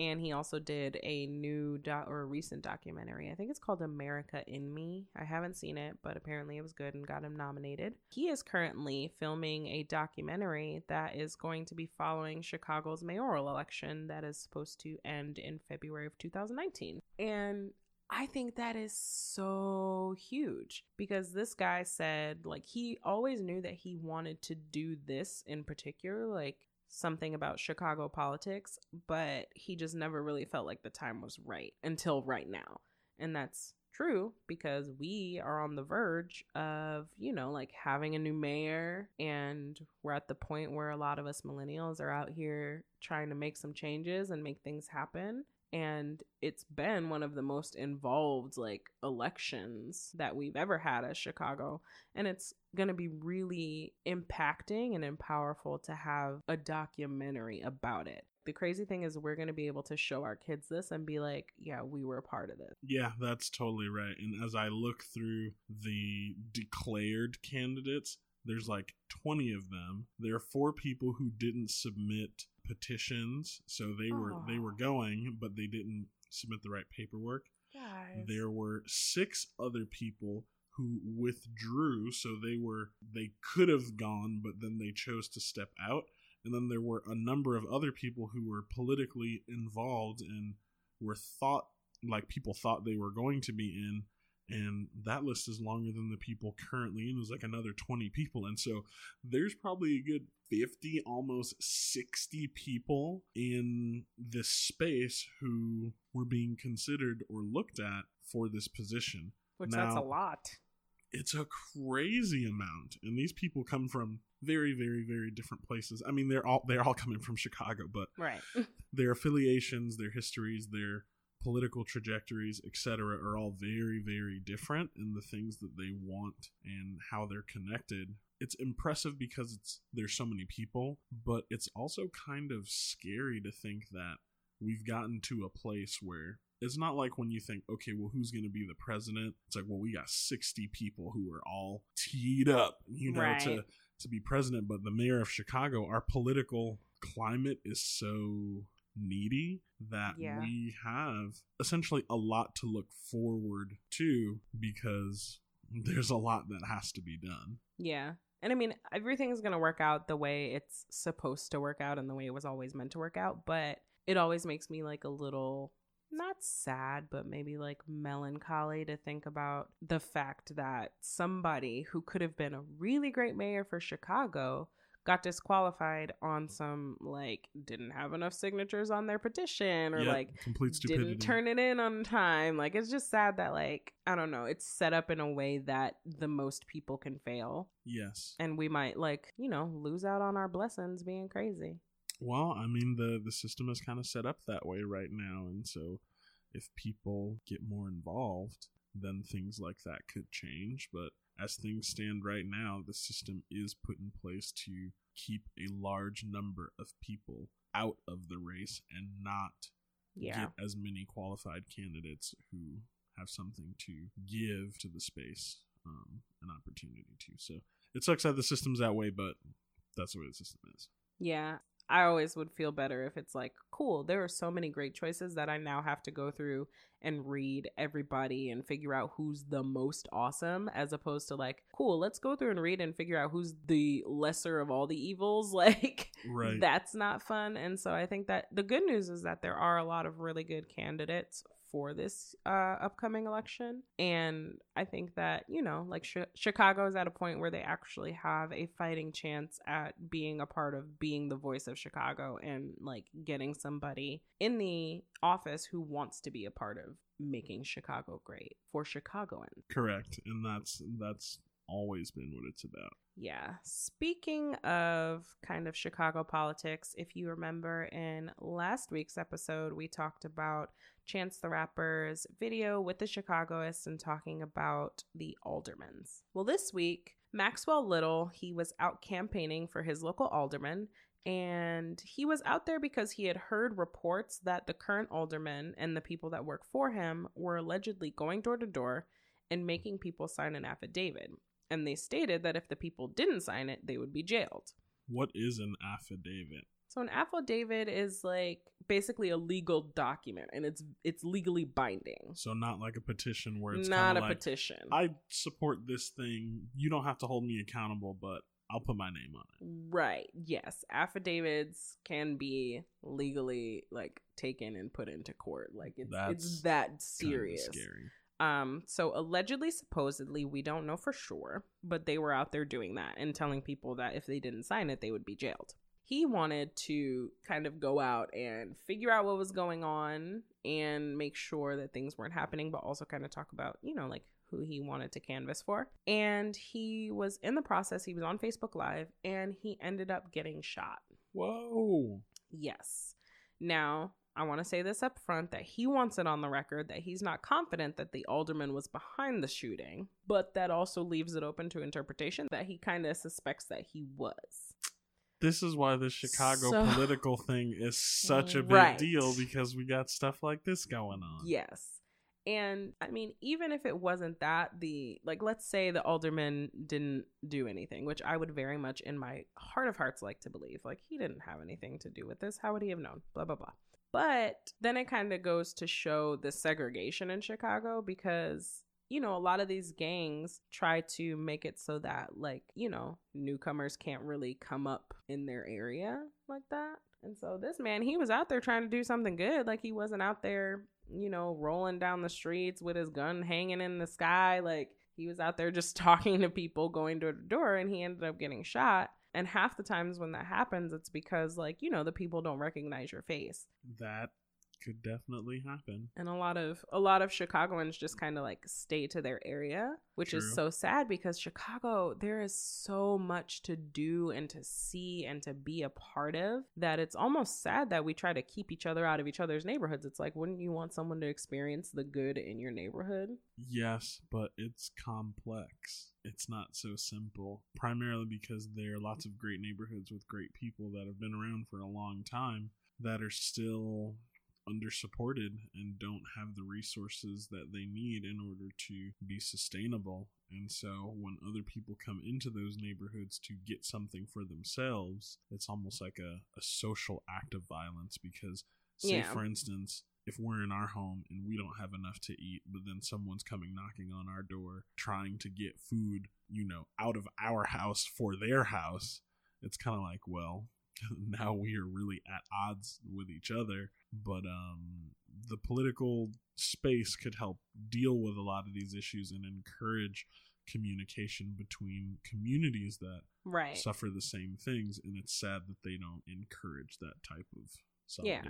And he also did a new or a recent documentary. I think it's called America in Me. I haven't seen it, but apparently it was good and got him nominated. He is currently filming a documentary that is going to be following Chicago's mayoral election that is supposed to end in February of 2019. And I think that is so huge because this guy said, like, he always knew that he wanted to do this in particular, like something about Chicago politics, but he just never really felt like the time was right until right now. And that's true because we are on the verge of, you know, like having a new mayor, and we're at the point where a lot of us millennials are out here trying to make some changes and make things happen and it's been one of the most involved like elections that we've ever had as Chicago and it's going to be really impacting and powerful to have a documentary about it. The crazy thing is we're going to be able to show our kids this and be like, yeah, we were a part of this. Yeah, that's totally right. And as I look through the declared candidates, there's like 20 of them. There are four people who didn't submit petitions, so they were they were going, but they didn't submit the right paperwork. Guys. There were six other people who withdrew, so they were they could have gone, but then they chose to step out. And then there were a number of other people who were politically involved and were thought like people thought they were going to be in and that list is longer than the people currently in. There's like another 20 people. And so there's probably a good 50, almost 60 people in this space who were being considered or looked at for this position. Which that's a lot. It's a crazy amount. And these people come from very, very, very different places. I mean, they're all they're all coming from Chicago, but Right. their affiliations, their histories, their political trajectories, etc., are all very, very different in the things that they want and how they're connected. It's impressive because it's there's so many people, but it's also kind of scary to think that we've gotten to a place where it's not like when you think, okay, well, who's going to be the president? It's like, well, we got 60 people who are all teed up, you know, to to be president. But the mayor of Chicago, our political climate is so needy that Yeah. we have essentially a lot to look forward to because there's a lot that has to be done. Yeah. And I mean, everything's going to work out the way it's supposed to work out and the way it was always meant to work out. But it always makes me like a little, not sad, but maybe like melancholy to think about the fact that somebody who could have been a really great mayor for Chicago got disqualified on some like didn't have enough signatures on their petition or Yep, like complete stupidity. didn't turn it in on time. Like it's just sad that like I don't know, it's set up in a way that the most people can fail yes. and we might like, you know, lose out on our blessings being crazy. Well, I mean the the system is kind of set up that way right now, and so if people get more involved, then things like that could change. But as things stand right now, the system is put in place to keep a large number of people out of the race and not Yeah. get as many qualified candidates who have something to give to the space um, an opportunity to. So it sucks that the system's that way, but that's the way the system is. Yeah. I always would feel better if it's like, cool, there are so many great choices that I now have to go through and read everybody and figure out who's the most awesome, as opposed to like, cool, let's go through and read and figure out who's the lesser of all the evils. Like, Right. that's not fun. And so I think that the good news is that there are a lot of really good candidates for this uh, upcoming election. And I think that, you know, like Chi Chicago is at a point where they actually have a fighting chance at being a part of being the voice of Chicago and like getting somebody in the office who wants to be a part of making Chicago great for Chicagoans. Correct, and that's that's always been what it's about. Yeah. Speaking of kind of Chicago politics, if you remember in last week's episode, we talked about Chance the Rapper's video with the Chicagoists and talking about the aldermans. Well, this week, Maxwell Little, he was out campaigning for his local alderman. And he was out there because he had heard reports that the current alderman and the people that work for him were allegedly going door to door and making people sign an affidavit and they stated that if the people didn't sign it, they would be jailed. What is an affidavit? So an affidavit is like basically a legal document and it's it's legally binding. So not like a petition where it's Not a like, petition. I support this thing. You don't have to hold me accountable, but I'll put my name on it. right. Yes, affidavits can be legally like taken and put into court. Like it's That's it's that serious. scary. Um, so allegedly, supposedly, we don't know for sure, but they were out there doing that and telling people that if they didn't sign it, they would be jailed. He wanted to kind of go out and figure out what was going on and make sure that things weren't happening, but also kind of talk about, you know, like who he wanted to canvas for. And he was in the process, he was on Facebook Live and he ended up getting shot. Whoa. Yes. Now, I want to say this up front that he wants it on the record that he's not confident that the alderman was behind the shooting, but that also leaves it open to interpretation that he kind of suspects that he was. This is why the Chicago So- political thing is such a big Right. deal because we got stuff like this going on. Yes. And I mean, even if it wasn't that, the like, let's say the alderman didn't do anything, which I would very much in my heart of hearts like to believe. Like, he didn't have anything to do with this. How would he have known? Blah, blah, blah. But then it kind of goes to show the segregation in Chicago because, you know, a lot of these gangs try to make it so that, like, you know, newcomers can't really come up in their area like that. And so this man, he was out there trying to do something good. Like he wasn't out there, you know, rolling down the streets with his gun hanging in the sky. Like he was out there just talking to people, going door to door, and he ended up getting shot. And half the times when that happens, it's because, like, you know, the people don't recognize your face. That could definitely happen. and a lot of a lot of chicagoans just kind of like stay to their area which True. is so sad because chicago there is so much to do and to see and to be a part of that it's almost sad that we try to keep each other out of each other's neighborhoods it's like wouldn't you want someone to experience the good in your neighborhood Yes, but it's complex. It's not so simple. Primarily because there are lots of great neighborhoods with great people that have been around for a long time that are still undersupported and don't have the resources that they need in order to be sustainable. And so when other people come into those neighborhoods to get something for themselves, it's almost like a, a social act of violence because say Yeah. for instance if we're in our home and we don't have enough to eat but then someone's coming knocking on our door trying to get food you know out of our house for their house it's kind of like well now we are really at odds with each other. But um the political space could help deal with a lot of these issues and encourage communication between communities that right. suffer the same things and it's sad that they don't encourage that type of Yeah.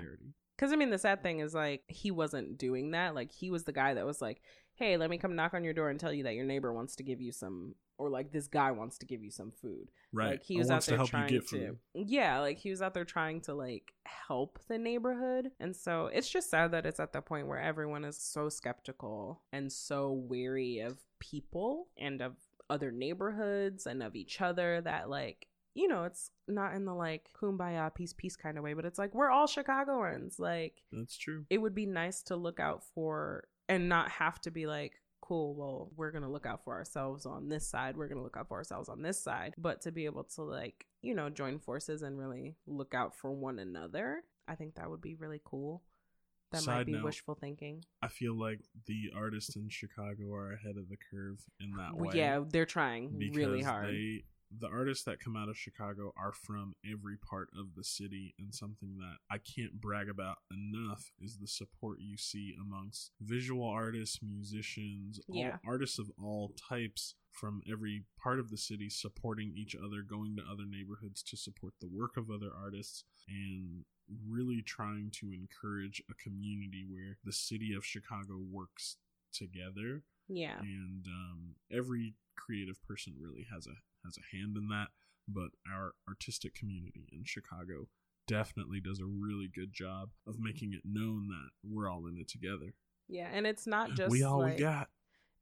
Because I mean, the sad thing is like he wasn't doing that. Like he was the guy that was like, "Hey, let me come knock on your door and tell you that your neighbor wants to give you some, or like this guy wants to give you some food." right Like he was out there to help trying you get to, food yeah, like he was out there trying to like help the neighborhood, and so it's just sad that it's at the point where everyone is so skeptical and so weary of people and of other neighborhoods and of each other that like you know it's not in the like kumbaya peace peace kind of way but it's like we're all chicagoans. Like that's true. it would be nice to look out for and not have to be like cool well we're gonna look out for ourselves on this side we're gonna look out for ourselves on this side but to be able to like you know join forces and really look out for one another i think that would be really cool. That might be note, wishful thinking. I feel like the artists in Chicago are ahead of the curve in that way. yeah they're trying really hard. They, the artists that come out of Chicago are from every part of the city, and something that I can't brag about enough is the support you see amongst visual artists, musicians, all Yeah. artists of all types from every part of the city supporting each other, going to other neighborhoods to support the work of other artists, and really trying to encourage a community where the city of Chicago works together yeah and um, every creative person really has a has a hand in that but our artistic community in chicago definitely does a really good job of making it known that we're all in it together. Yeah and it's not just we all like, we got.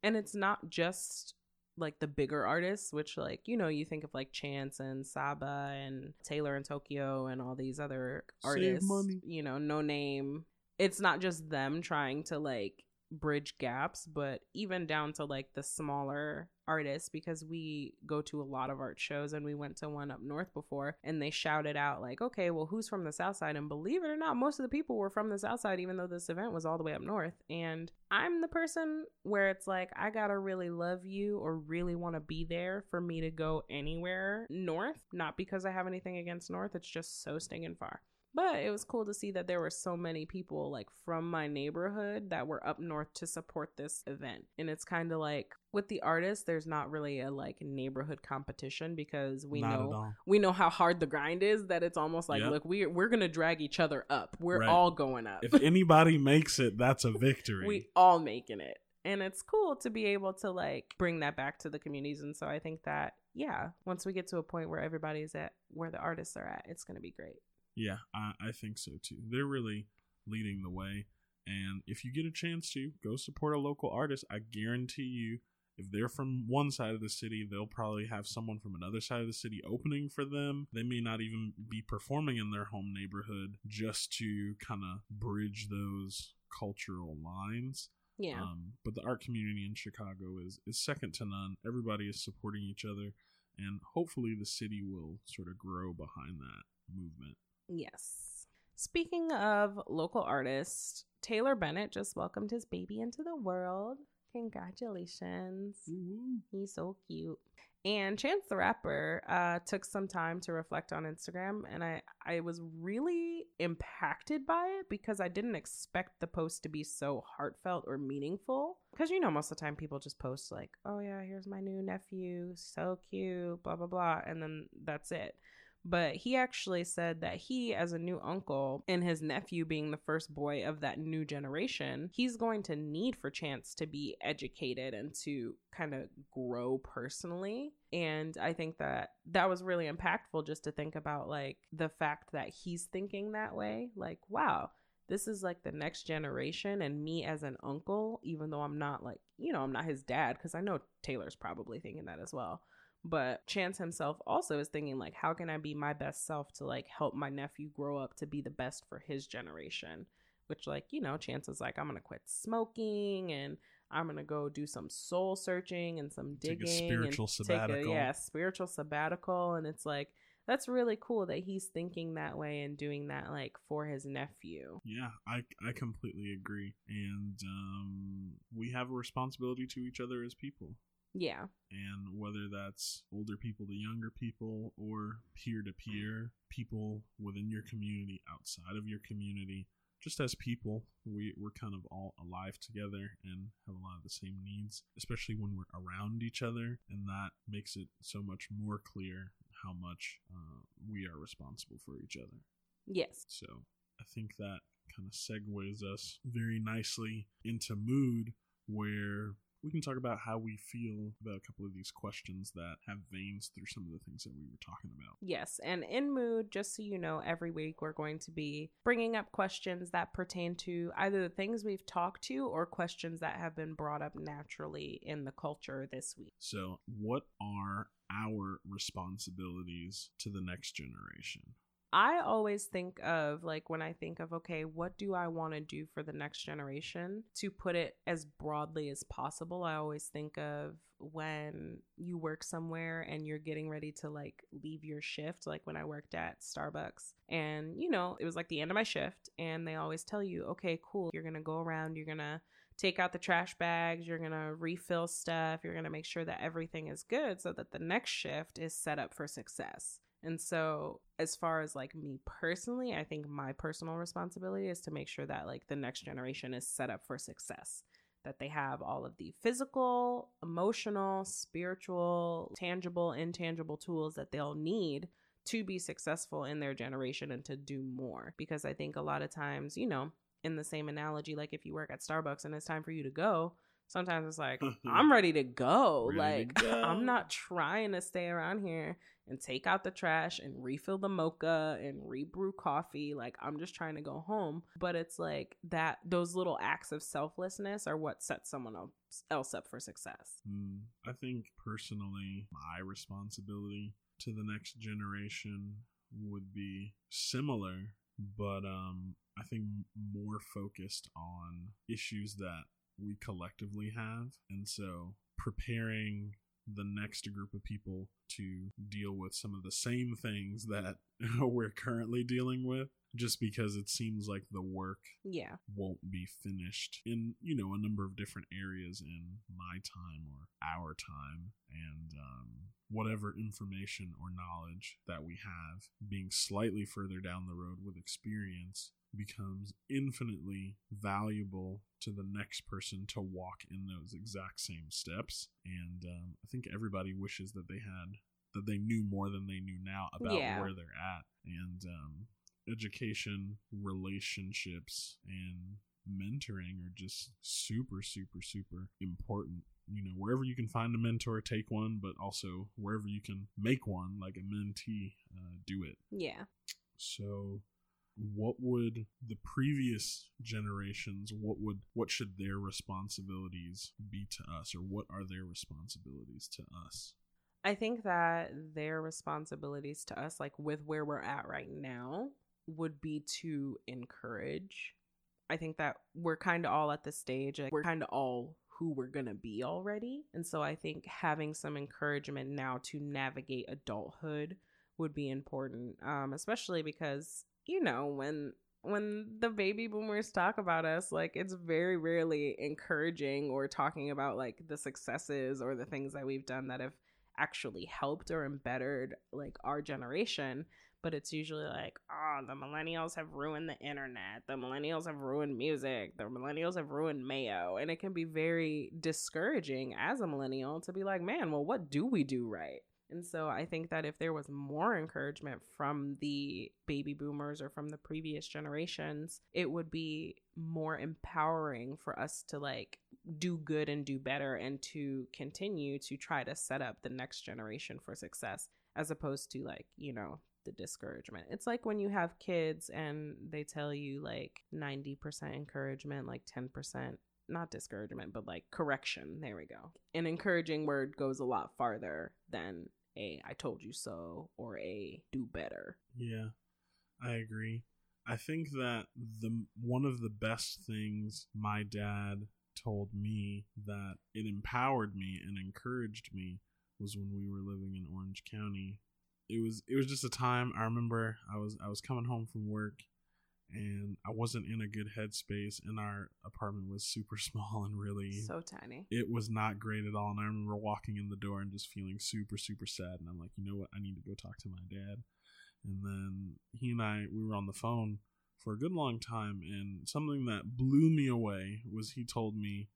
and it's not just like the bigger artists which like you know you think of like chance and saba and taylor and tokyo and all these other artists you know no name. It's not just them trying to like bridge gaps but even down to like the smaller artists because we go to a lot of art shows and we went to one up north before and they shouted out like okay well who's from the south side? And believe it or not most of the people were from the south side even though this event was all the way up north. And i'm the person where it's like i gotta really love you or really want to be there for me to go anywhere north not because i have anything against north it's just so stinking far but it was cool to see that there were so many people like from my neighborhood that were up north to support this event. And it's kind of like with the artists, there's not really a like neighborhood competition because we Not know we know how hard the grind is that it's almost like Yep. look we're we're gonna drag each other up. We're Right. all going up. if anybody makes it that's a victory we all making it. And it's cool to be able to like bring that back to the communities. And so I think that yeah, once we get to a point where everybody's at where the artists are at, it's gonna be great. Yeah I, I think so too they're really leading the way. And if you get a chance to go support a local artist, I guarantee you, if they're from one side of the city, they'll probably have someone from another side of the city opening for them. They may not even be performing in their home neighborhood just to kind of bridge those cultural lines. Yeah. Um, but the art community in Chicago is is second to none. Everybody is supporting each other, and hopefully the city will sort of grow behind that movement. Yes. Speaking of local artists, Taylor Bennett just welcomed his baby into the world. Congratulations. He's so cute. And Chance the Rapper uh, took some time to reflect on Instagram, and I, I was really impacted by it because I didn't expect the post to be so heartfelt or meaningful. Because, you know, most of the time people just post, like, oh, yeah, here's my new nephew, so cute, blah, blah, blah, and then that's it but he actually said that he as a new uncle and his nephew being the first boy of that new generation he's going to need for chance to be educated and to kind of grow personally. And i think that that was really impactful just to think about like the fact that he's thinking that way. Like wow this is like the next generation and me as an uncle even though i'm not like you know i'm not his dad because i know taylor's probably thinking that as well but chance himself also is thinking like how can i be my best self to like help my nephew grow up to be the best for his generation which like you know chance is like i'm gonna quit smoking and i'm gonna go do some soul searching and some Take a digging spiritual and take sabbatical. a yeah spiritual sabbatical and it's like that's really cool that he's thinking that way and doing that like for his nephew Yeah, I I completely agree, and um, we have a responsibility to each other as people. Yeah. And whether that's older people to younger people or peer to peer people within your community outside of your community just as people we, we're kind of all alive together and have a lot of the same needs especially when we're around each other. And that makes it so much more clear how much uh, we are responsible for each other. Yes. So I think that kind of segues us very nicely into mood, where we can talk about how we feel about a couple of these questions that have veins through some of the things that we were talking about. Yes, and in mood, just so you know, every week we're going to be bringing up questions that pertain to either the things we've talked to or questions that have been brought up naturally in the culture this week. So, what are our responsibilities to the next generation? I always think of like when I think of okay, what do I want to do for the next generation? To put it as broadly as possible, I always think of when you work somewhere and you're getting ready to like leave your shift, like when I worked at Starbucks. And you know, it was like the end of my shift and they always tell you, "Okay, cool, you're going to go around, you're going to take out the trash bags, you're going to refill stuff, you're going to make sure that everything is good so that the next shift is set up for success." And so, as far as like me personally, I think my personal responsibility is to make sure that like the next generation is set up for success, that they have all of the physical, emotional, spiritual, tangible, intangible tools that they'll need to be successful in their generation and to do more. Because I think a lot of times, you know, in the same analogy, like if you work at Starbucks and it's time for you to go, sometimes it's like, I'm ready to go. Ready to like, go. I'm not trying to stay around here and take out the trash and refill the mocha and rebrew coffee. Like, I'm just trying to go home. But it's like that, those little acts of selflessness are what sets someone else, up for success. Hmm, I think personally, my responsibility to the next generation would be similar, but um, I think more focused on issues that we collectively have. And so preparing the next group of people to deal with some of the same things that we're currently dealing with just because it seems like the work Yeah. won't be finished in you know a number of different areas in my time or our time and um, whatever information or knowledge that we have being slightly further down the road with experience becomes infinitely valuable to the next person to walk in those exact same steps and um, i think everybody wishes that they had that they knew more than they knew now about Yeah. where they're at and um, education, relationships, and mentoring are just super, super, super important. You know, wherever you can find a mentor, take one, but also wherever you can make one, like a mentee, uh, do it. Yeah. So, what would the previous generations what would what should their responsibilities be to us or what are their responsibilities to us I think that their responsibilities to us, like with where we're at right now, would be to encourage. I think that we're kind of all at the stage, like we're kind of all who we're going to be already. And so I think having some encouragement now to navigate adulthood would be important, um, especially because, you know, when when the baby boomers talk about us, like it's very rarely encouraging or talking about like the successes or the things that we've done that have actually helped or embittered like our generation. But it's usually like oh the millennials have ruined the internet. The millennials have ruined music. The millennials have ruined mayo. And it can be very discouraging as a millennial to be like man well what do we do right and so I think that if there was more encouragement from the baby boomers or from the previous generations, it would be more empowering for us to like do good and do better and to continue to try to set up the next generation for success as opposed to like, you know, the discouragement. It's like when you have kids and they tell you like 90% encouragement, like 10% not discouragement, but like correction. There we go. An encouraging word goes a lot farther than a I told you so or a do better. Yeah, I agree. I think that the one of the best things my dad told me that it empowered me and encouraged me was when we were living in Orange County. It was it was just a time I remember I was I was coming home from work and I wasn't in a good headspace and our apartment was super small and really so tiny. It was not great at all and I remember walking in the door and just feeling super super sad and I'm like, "You know what? I need to go talk to my dad." And then he and I we were on the phone for a good long time and something that blew me away was he told me,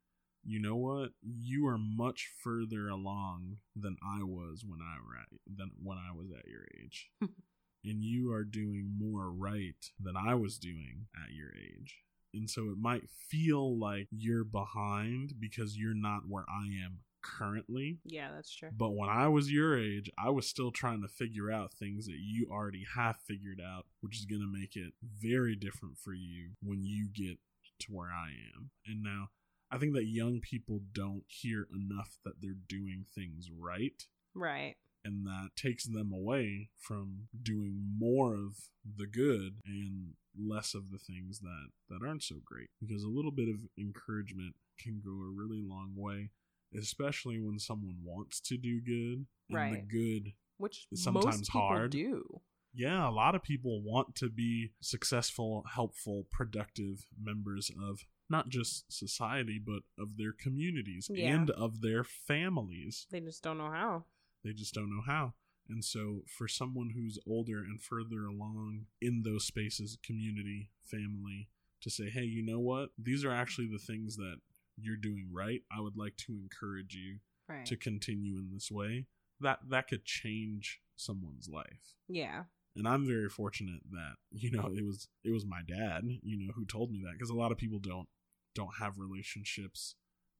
"You know what? You are much further along than I was when I were at, than when I was at your age." and you are doing more right than I was doing at your age. And so it might feel like you're behind because you're not where I am currently. Yeah, that's true. But when I was your age, I was still trying to figure out things that you already have figured out, which is going to make it very different for you when you get to where I am. And now I think that young people don't hear enough that they're doing things right. Right and that takes them away from doing more of the good and less of the things that that aren't so great. Because a little bit of encouragement can go a really long way especially when someone wants to do good and right. the good which is sometimes hard. do. Yeah a lot of people want to be successful helpful productive members of not just society but of their communities yeah. and of their families. They just don't know how they just don't know how. And so, for someone who's older and further along in those spaces, community, family, to say, hey, you know what? These are actually the things that you're doing right. I would like to encourage you right. to continue in this way. That that could change someone's life. Yeah. And I'm very fortunate that you know it was it was my dad, you know, who told me that because a lot of people don't don't have relationships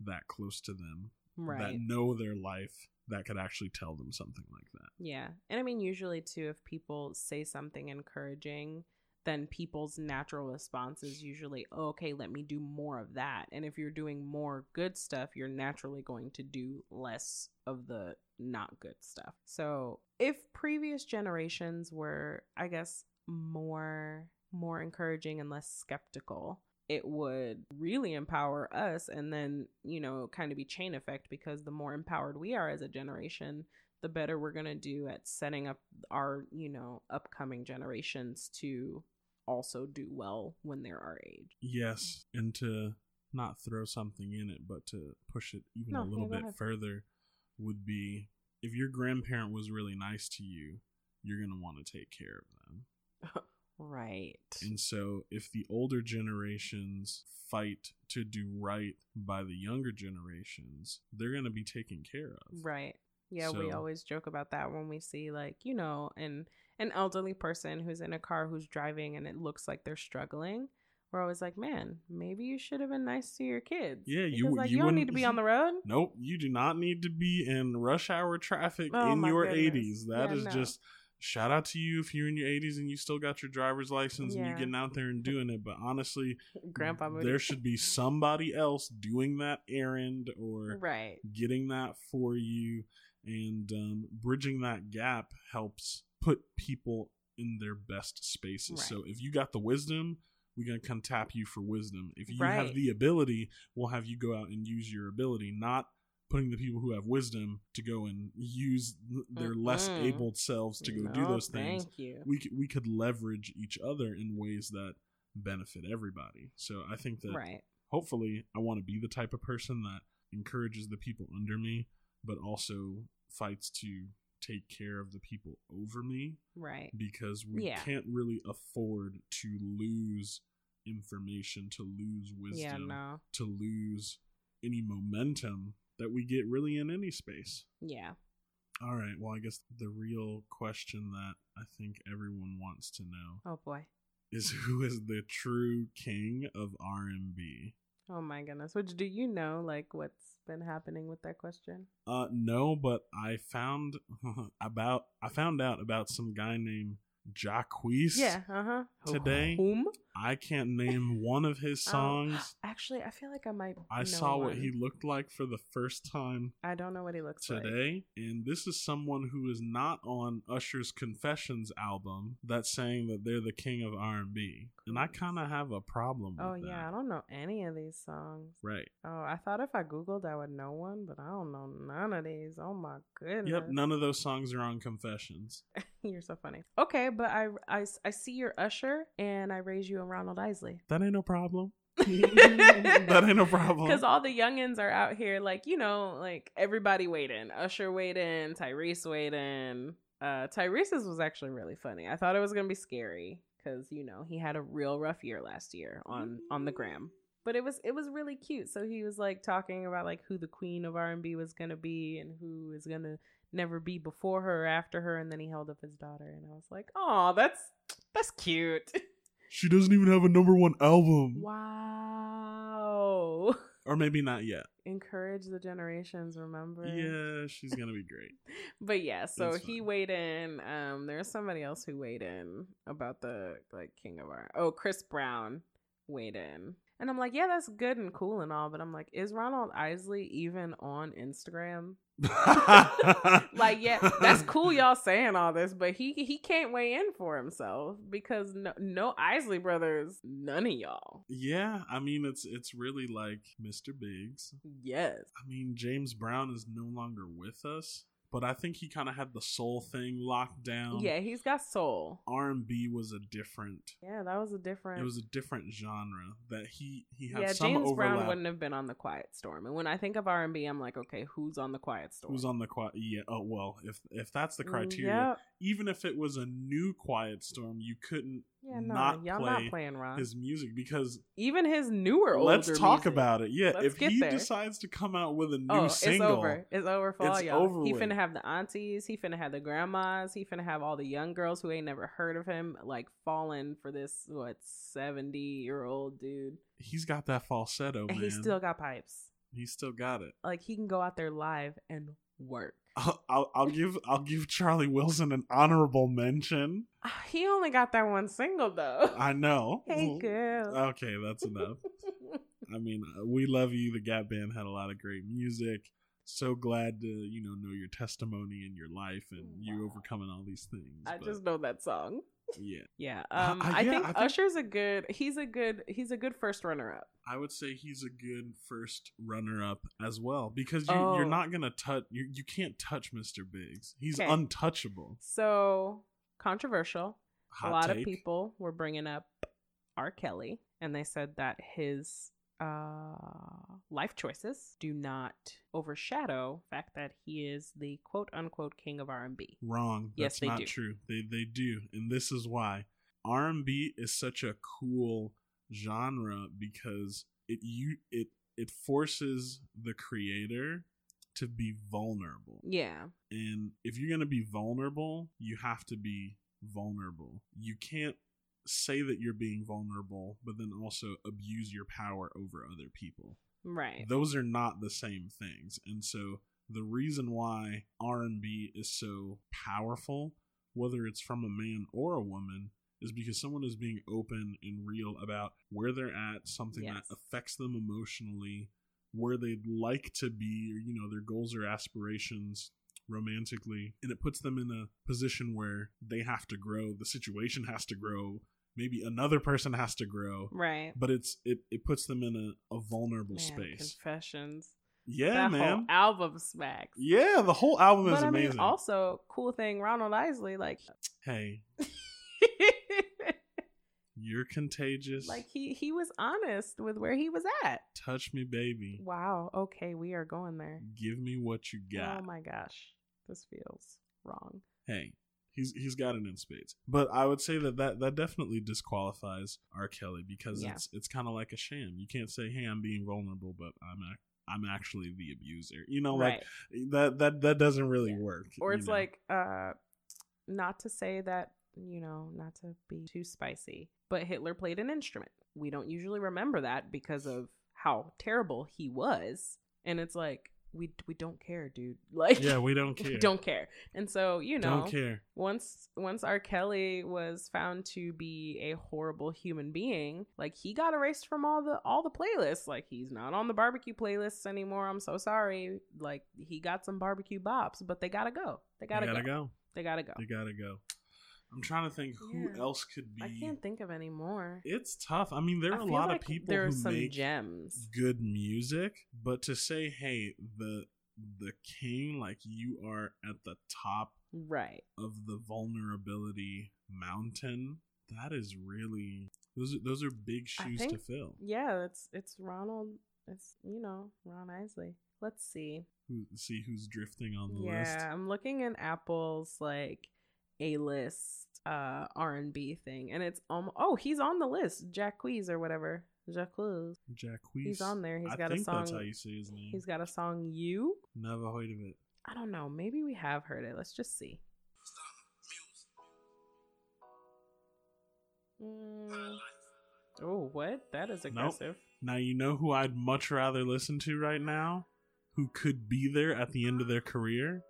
that close to them right. that know their life that could actually tell them something like that. Yeah. And I mean, usually, too, if people say something encouraging, then people's natural response is usually, oh, okay, let me do more of that. And if you're doing more good stuff, you're naturally going to do less of the not good stuff. So if previous generations were, I guess, more more encouraging and less skeptical it would really empower us and then you know kind of be chain effect because the more empowered we are as a generation the better we're going to do at setting up our you know upcoming generations to also do well when they're our age. Yes and to not throw something in it but to push it even no, a little bit further would be if your grandparent was really nice to you you're going to want to take care of them Right. And so if the older generations fight to do right by the younger generations, they're going to be taken care of. Right. Yeah, so, we always joke about that when we see like, you know, an an elderly person who's in a car who's driving and it looks like they're struggling. We're always like, man, maybe you should have been nice to your kids. Yeah, because, you like, you, you don't need to be on the road. Nope, you do not need to be in rush hour traffic oh, in your eighties. That yeah, is no. just shout out to you if you're in your 80s and you still got your driver's license and you're getting out there and doing it. But honestly, Grandpa Moody. there should be somebody else doing that errand or right. getting that for you and um, bridging that gap helps put people in their best spaces so if you got the wisdom we're going to come tap you for wisdom if you Right. have the ability we'll have you go out and use your ability not putting the people who have wisdom to go and use their less Mm-mm. able selves to go do those things Thank you. we could, we could leverage each other in ways that benefit everybody so i think that Right. hopefully I want to be the type of person that encourages the people under me, but also fights to take care of the people over me Right. because we Yeah. can't really afford to lose information, to lose wisdom, Yeah, no. to lose any momentum that we get really in any space. Yeah. All right, well, I guess the real question that I think everyone wants to know Oh boy. is who is the true king of R&B? Oh my goodness. Which do you know like what's been happening with that question? Uh, no, but I found about I found out about some guy named Jacquees. Yeah, uh-huh. Today- Whom? I can't name one of his Oh, songs. Actually, I feel like I might I know saw what he looked like for the first time I don't know what he looks like. today, and this is someone who is not on Usher's Confessions album that's saying that they're the king of R&B, and I kind of have a problem with Oh that. yeah, I don't know any of these songs. Right. Oh, I thought if I googled I would know one, but I don't know none of these. Oh my goodness. Yep. None of those songs are on Confessions. You're so funny. Okay, but I, I, I see your Usher and I raise you a Ronald Isley. That ain't no problem. that ain't no problem. Because all the youngins are out here, like, you know, like everybody in. Usher in, Tyrese in. Uh, Tyrese's was actually really funny. I thought it was going to be scary because, you know, he had a real rough year last year on, on the mm. gram. But it was it was really cute. So he was like talking about like who the queen of R and B was gonna be and who is gonna never be before her or after her, and then he held up his daughter, and I was like, "Oh, that's that's cute." She doesn't even have a number one album. wow. Or maybe not yet. Encourage the generations. Remember? Yeah, she's gonna be great. But yeah, so he weighed in. Um, there's somebody else who weighed in about the like King of R. Oh, Chris Brown weighed in. And I'm like, yeah, that's good and cool and all, but I'm like, is Ronald Isley even on Instagram? Like, yeah, that's cool, y'all saying all this, but he he can't weigh in for himself because no, no Isley brothers, none of y'all. Yeah, I mean it's it's really like Mr. Biggs. Yes, I mean James Brown is no longer with us, but I think he kind of had the soul thing locked down. yeah, he's got soul. R and B was a different. Yeah, that was a different. It was a different genre that he he had yeah, some James overlap. Brown wouldn't have been on the Quiet Storm. And when I think of R and B, I'm like, okay, who's on the Quiet Storm? Who's on the quiet? Yeah. Oh well, if if that's the criteria, Mm, Yep. even if it was a new Quiet Storm, you couldn't Yeah, no, not y'all play not playing Ron. his music because Even his newer. Old. Let's older talk music. about it. Yeah, Let's if he there. decides to come out with a new Oh, single, it's over. It's over for all It's y'all. over he with. finna have the aunties. He finna have the grandmas. He finna have all the young girls who ain't never heard of him, like falling for this what seventy year old dude, he's got that falsetto, and man. he still got pipes. He still got it. Like he can go out there live and work. I'll, I'll, I'll give I'll give Charlie Wilson an honorable mention. Ah, He only got that one single though. I know. hey girl. Okay, that's enough. I mean, uh, we love you. The Gap Band had a lot of great music. So glad to you know know your testimony and your life and you overcoming all these things. I but just know that song. Yeah, Yeah. Uh, Um uh, I, yeah, think I think- Usher's a good he's a good he's a good first runner up. I would say he's a good first runner up as well because you, Oh. you're not gonna touch you you can't touch Mr. Biggs. He's Okay. untouchable. So controversial. Hot a lot take. of people were bringing up R. Kelly, and they said that his uh, life choices do not overshadow the fact that he is the quote unquote king of R&B. Wrong. Yes, That's they not do. true. They they do, and this is why R and B is such a cool genre because it you it it forces the creator to be vulnerable. Yeah. And if you're gonna be vulnerable, you have to be vulnerable. You can't say that you're being vulnerable, but then also abuse your power over other people Right. those are not the same things and so the reason why r&b is so powerful whether it's from a man or a woman, is because someone is being open and real about where they're at, something Yes. that affects them emotionally, where they'd like to be, or you know, their goals or aspirations romantically, and it puts them in a position where they have to grow, the situation has to grow, maybe another person has to grow, Right. but it's it it puts them in a, a vulnerable Man, space. Confessions. Yeah, that man. whole album smacks. yeah, the whole album is I amazing. mean, also cool thing, Ronald Isley, like, hey, you're contagious. like he he was honest with where he was at. Touch me, baby. Wow. Okay, we are going there. Give me what you oh got. Oh my gosh, this feels wrong. hey, he's he's got it in spades. But I would say that that, that definitely disqualifies R. Kelly because Yeah. it's it's kind of like a sham. You can't say, "Hey, I'm being vulnerable, but I'm I'm actually the abuser." You know, right. like that that that doesn't really Yeah. work. or it's know? like uh not to say that you know not to be too spicy but hitler played an instrument we don't usually remember that because of how terrible he was and it's like we we don't care dude like yeah, we don't care. we don't care and so you know don't care. once once R. Kelly was found to be a horrible human being, like he got erased from all the all the playlists. Like he's not on the barbecue playlists anymore. I'm so sorry. Like he got some barbecue bops, but they gotta go. They gotta, they gotta go. go. They gotta go. They gotta go. I'm trying to think who Yeah. else could be. I can't think of any more. It's tough. I mean, there are a lot like of people there are who some make gems. good music, but to say, "Hey, the the king, like you are at the top Right. of the vulnerability mountain that is really those are those are big shoes think- to fill Yeah, it's it's Ronald it's you know, Ron Isley. Let's see. Who, see who's drifting on the yeah, list Yeah, I'm looking in Apple's like a list uh R&B thing and it's um oh, he's on the list. Jacquees or whatever. Jacques. Jacquees. He's on there. He's I got a song. that's how you say his name He's got a song You. never heard of it I don't know. Maybe we have heard it. Let's just see. Mm. Oh, what? That is aggressive. now you know who i'd much rather listen to right now who could be there at the end of their career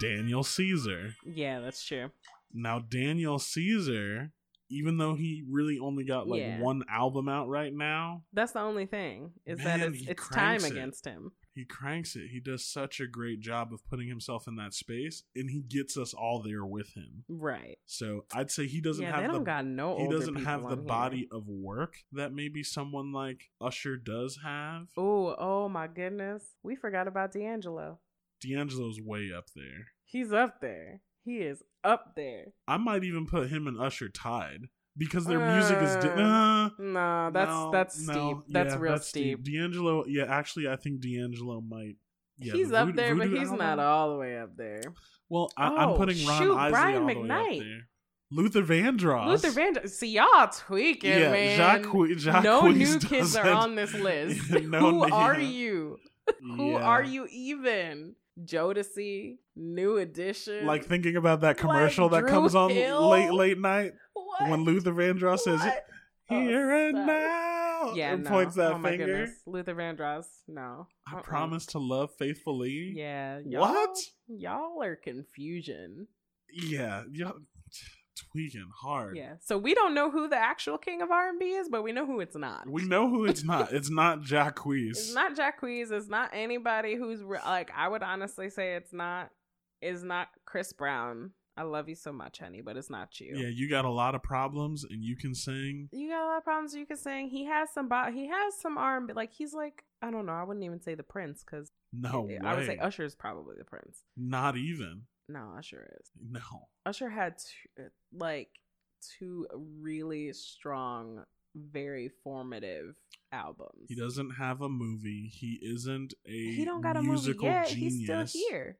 daniel caesar Yeah, that's true. now daniel caesar even though he really only got like Yeah. one album out right now That's the only thing is that it's it's time it. against him. he cranks it. He does such a great job of putting himself in that space, and he gets us all there with him. Right. So I'd say he doesn't yeah, have they don't the got no. he doesn't have the here. body of work that maybe someone like Usher does have. Oh, oh my goodness. We forgot about D'Angelo. D'Angelo's way up there. He's up there. He is up there. I might even put him and Usher tied because their music is. Di- Uh, nah, No, that's no, that's no, steep. That's yeah, real steep. D'Angelo, yeah, actually, I think D'Angelo might. Yeah, he's up Voodoo- there, but he's album- not all the way up there. Well, I, I'm Oh, putting Ron shoot, Isley Brian all the way McKnight. up there. Luther Vandross. Luther Vandross. See y'all tweaking, yeah, man. Jacques, Jacques no new kids are on this list. No, Who are you? Who are you even? Jodeci, New Edition. Like thinking about that commercial Like that Drew comes on Hill? late late night what? when Luther Vandross says What? Oh, here and now Yeah, and no. points that oh finger. goodness. Luther Vandross. No. I Uh-uh. promise to love faithfully. Yeah. Y'all, What? Y'all are confusion. Yeah, yeah, tweaking hard. Yeah. So we don't know who the actual king of R and B is, but we know who it's not. We know who it's not. It's not Jacques. It's not Jacquees. It's not anybody who's re- like. I would honestly say it's not. Is not Chris Brown. I love you so much, honey, but it's not you. Yeah, you got a lot of problems and you can sing. You got a lot of problems. You can sing. He has some. Bo- he has some R and B. Like he's like. I don't know. I wouldn't even say the Prince because No way. I would say Usher's probably the Prince. Not even. No, Usher is. No. Usher had two, like two really strong, very formative albums. He doesn't have a movie. He isn't a He don't got a movie musical yet. genius. He's still here.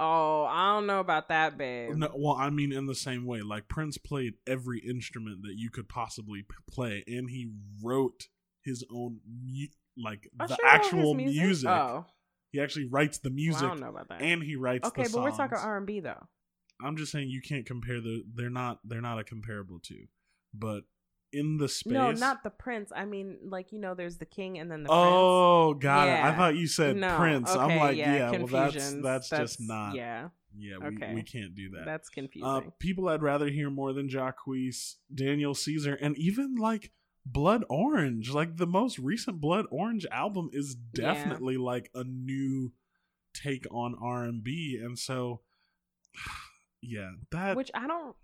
Oh, I don't know about that, babe. No, well, I mean, in the same way, like Prince played every instrument that you could possibly p- play, and he wrote his own, mu- like Usher the actual music. Oh, He actually writes the well, music, I don't know about that. and he writes. okay, but we're talking. R and B though. I'm just saying you can't compare the. They're not. They're not a comparable to. but in the space. No, not the Prince. I mean, like you know, there's the King and then the prince. Oh, got it. I thought you said Prince. No, Prince. I'm like, yeah, yeah, well, that's confusions. that's, just not. Yeah, Yeah, we, Okay. we can't do that. That's confusing. Uh, people I'd rather hear more than Jacques, Daniel Caesar, and even like Blood Orange. Like the most recent Blood Orange album is Yeah. definitely like a new take on R and B, and so yeah, that Which I don't,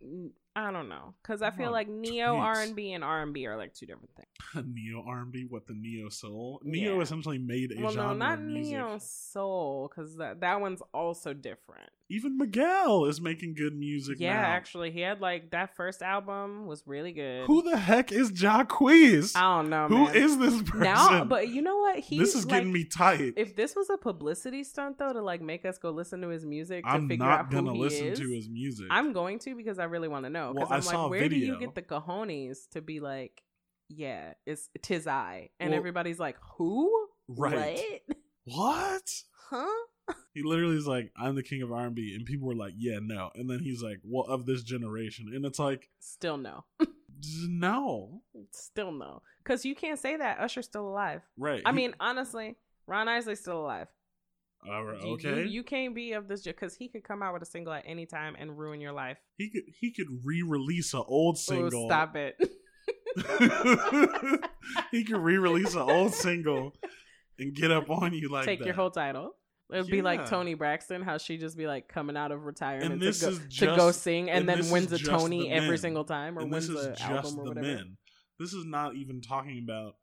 I don't know, because I feel like neo. R and B and R and B are like two different things. neo R and B, what the neo soul, neo Yeah. essentially made a Well, no, genre not of music. neo soul, because that that one's also different. Even Miguel is making good music. Yeah, now. actually, he had like that first album was really good. who the heck is Jacquees? I don't know, Who man. is this person? now? But you know what? He this is getting me tight. If this was a publicity stunt though, to like make us go listen to his music to I'm figure not out gonna he listen is, to his music. I'm going to because I really want to know. Well, Because I I'm saw like, where do you get the cojones to be like, yeah, it's tis I, and Well- everybody's like, who? Right. What? what? Huh? He literally is like, "I'm the king of R&B," and people were like, "Yeah, no." And then he's like, "Well, of this generation," and it's like, Still no. no, Still no. Because you can't say that. Usher's still alive. right? I He- mean, honestly, Ron Isley's still alive. All right, You- okay. You, you can't be of this because he could come out with a single at any time and ruin your life. he could he could re-release an old single. stop it. he could re-release an old single and get up on you like Take that. your whole title. It'd be like Toni Braxton, how she just be like coming out of retirement And to go, is to go sing and, and then wins a Tony the every single time or and wins the album or the whatever. men. This is not even talking about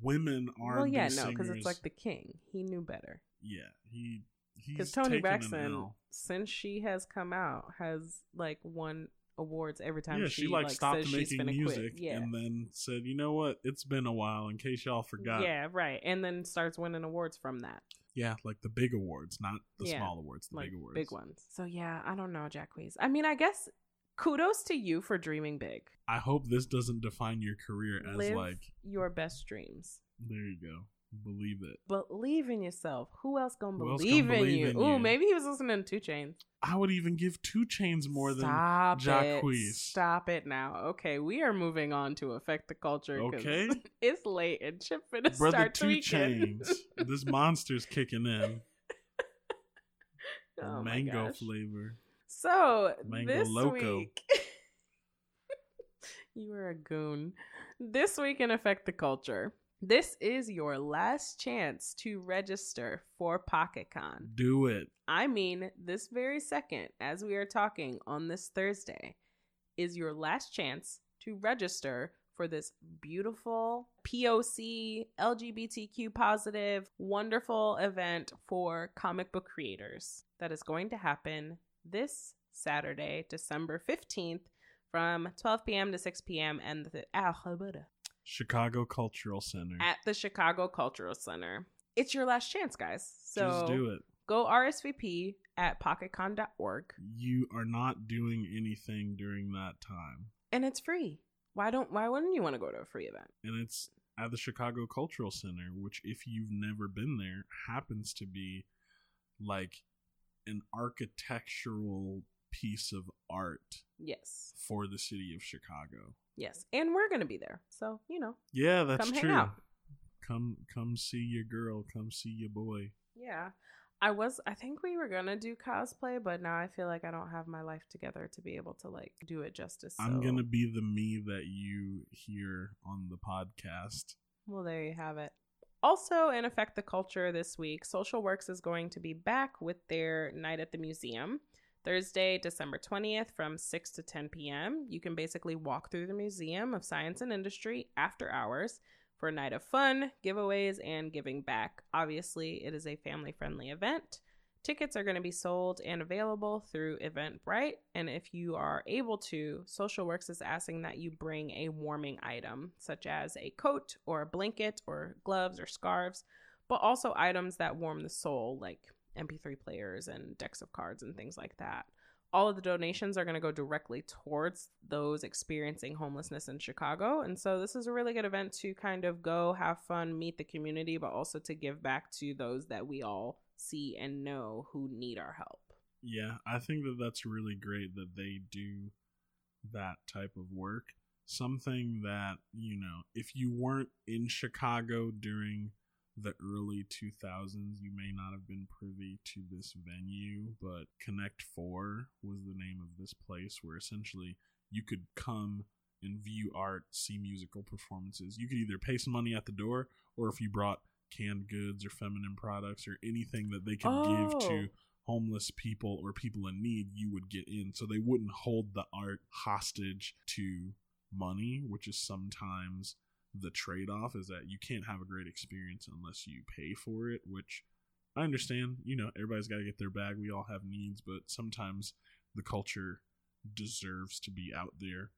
women R&B Well, yeah, no, because it's like the king. He knew better. Yeah, he he's Because Toni Braxton, since she has come out, has like won awards every time Yeah, she, she like, stopped she's making music. Yeah. and then said, "You know what? It's been a while. In case y'all forgot, Yeah, right. And then starts winning awards from that. yeah, like the big awards, not the Yeah, small awards, the like big awards, big ones. So yeah, I don't know, Jacquees. I mean, I guess kudos to you for dreaming big. I hope this doesn't define your career as Live like your best dreams. there you go, believe it. Believe in yourself. Who else gonna Who else believe, gonna in believe you? in Ooh, maybe he was listening to 2 Chainz. I would even give 2 Chainz more Stop than. Jacquees. Stop it now. Okay, we are moving on to affect the culture. Okay. it's late and Chip finna Brother start Two tweaking. Chains. this monster's kicking in. Oh mango flavor. So Mango this Loco. week, you are a goon. This week in Affect the Culture, this is your last chance to register for PocketCon. Do it. I mean, this very second, as we are talking on this Thursday, is your last chance to register for this beautiful POC, LGBTQ positive, wonderful event for comic book creators that is going to happen this Saturday, December 15th from 12 p.m. to 6 p.m. and the, ah, Chicago Cultural Center. at the Chicago Cultural Center. It's your last chance, guys. So Just do it. go RSVP at pocketcon.org You are not doing anything during that time. and it's free. Why don't why wouldn't you want to go to a free event? And it's at the Chicago Cultural Center, which, if you've never been there, happens to be like an architectural piece of art Yes. for the city of Chicago. Yes. And we're going to be there. So, you know. Yeah, that's Come hang true. out. Come come see your girl, come see your boy. Yeah. I was I think we were going to do cosplay, but now I feel like I don't have my life together to be able to like do it justice. I'm going to be the me that you hear on the podcast. Well, there you have it. Also, in Affect the Culture this week, Social Works is going to be back with their night at the museum. Thursday, December 20th from 6 to 10 p.m. You can basically walk through the Museum of Science and Industry after hours for a night of fun, giveaways, and giving back. Obviously, it is a family friendly event. Tickets are going to be sold and available through Eventbrite. And if you are able to, Social Works is asking that you bring a warming item, such as a coat or a blanket or gloves or scarves, but also items that warm the soul, like MP3 players and decks of cards and things like that. All of the donations are going to go directly towards those experiencing homelessness in Chicago. And so this is a really good event to kind of go have fun, meet the community, but also to give back to those that we all see and know who need our help. Yeah, I think that that's really great that they do that type of work. Something that, you know, if you weren't in Chicago during the early 2000s, you may not have been privy to this venue, but Connect 4 was the name of this place where essentially you could come and view art, see musical performances. You could either pay some money at the door, or if you brought canned goods or feminine products or anything that they could Oh. give to oh. homeless people or people in need, you would get in. So they wouldn't hold the art hostage to money, which is sometimes the trade off is that you can't have a great experience unless you pay for it, which I understand. You know, everybody's got to get their bag. We all have needs, but sometimes the culture deserves to be out there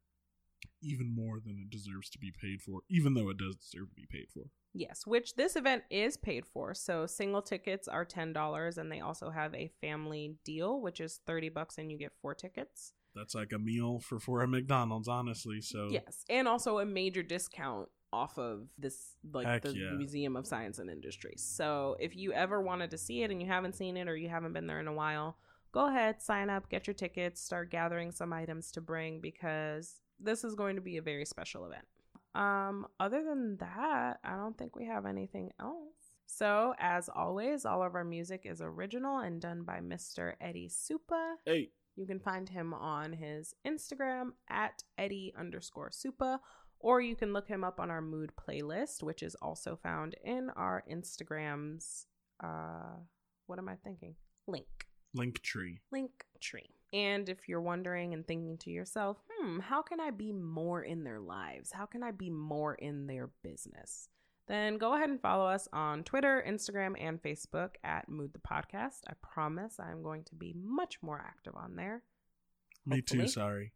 even more than it deserves to be paid for, even though it does deserve to be paid for. Yes, which this event is paid for. So single tickets are $10 and they also have a family deal which is 30 bucks and you get four tickets. That's like a meal for four at McDonald's, honestly. So Yes, and also a major discount off of this like Heck the yeah. Museum of Science and Industry. So if you ever wanted to see it and you haven't seen it or you haven't been there in a while, go ahead, sign up, get your tickets, start gathering some items to bring because this is going to be a very special event. Um other than that, I don't think we have anything else. So, as always, all of our music is original and done by Mr. Eddie Supa. hey, You can find him on his Instagram at Eddie underscore Supa, or you can look him up on our mood playlist, which is also found in our Instagram's uh what am I thinking? Link. link tree. Link tree. And if you're wondering and thinking to yourself, hmm, how can I be more in their lives? How can I be more in their business? Then go ahead and follow us on Twitter, Instagram, and Facebook at Mood the Podcast. I promise I'm going to be much more active on there. Me too. Sorry.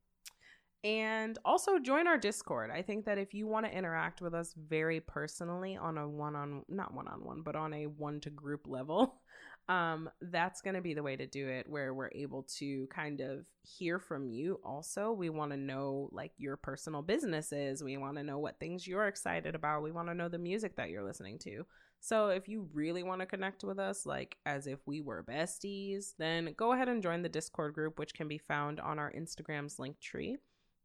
And also join our Discord. I think that if you want to interact with us very personally on a one on not one on one, but on a one to group level, um, that's gonna be the way to do it where we're able to kind of hear from you also. We want to know like your personal businesses. We want to know what things you're excited about. We want to know the music that you're listening to. So if you really want to connect with us, like as if we were besties, then go ahead and join the Discord group, which can be found on our Instagram's link tree.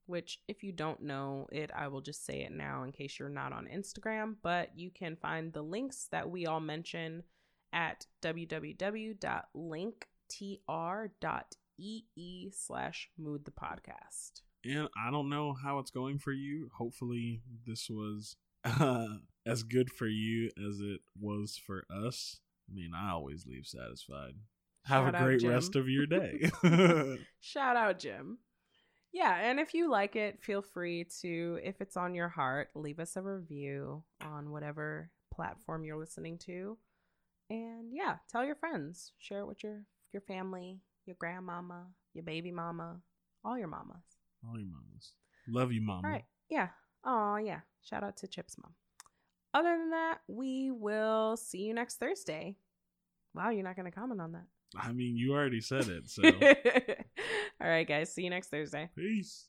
Which, if you don't know it, I will just say it now in case you're not on Instagram. But you can find the links that we all mention at www.linktr.ee slash mood the podcast. And I don't know how it's going for you. Hopefully, this was uh, as good for you as it was for us. I mean, I always leave satisfied. Have Shout a great rest of your day. Shout out, Jim. Yeah, and if you like it, feel free to, if it's on your heart, leave us a review on whatever platform you're listening to. And yeah, tell your friends, share it with your your family, your grandmama, your baby mama, all your mamas. All your mamas. Love you, mama. All right. Yeah. Oh, yeah. Shout out to Chip's mom. Other than that, we will see you next Thursday. Wow, you're not going to comment on that. I mean, you already said it, so All right, guys. See you next Thursday. peace.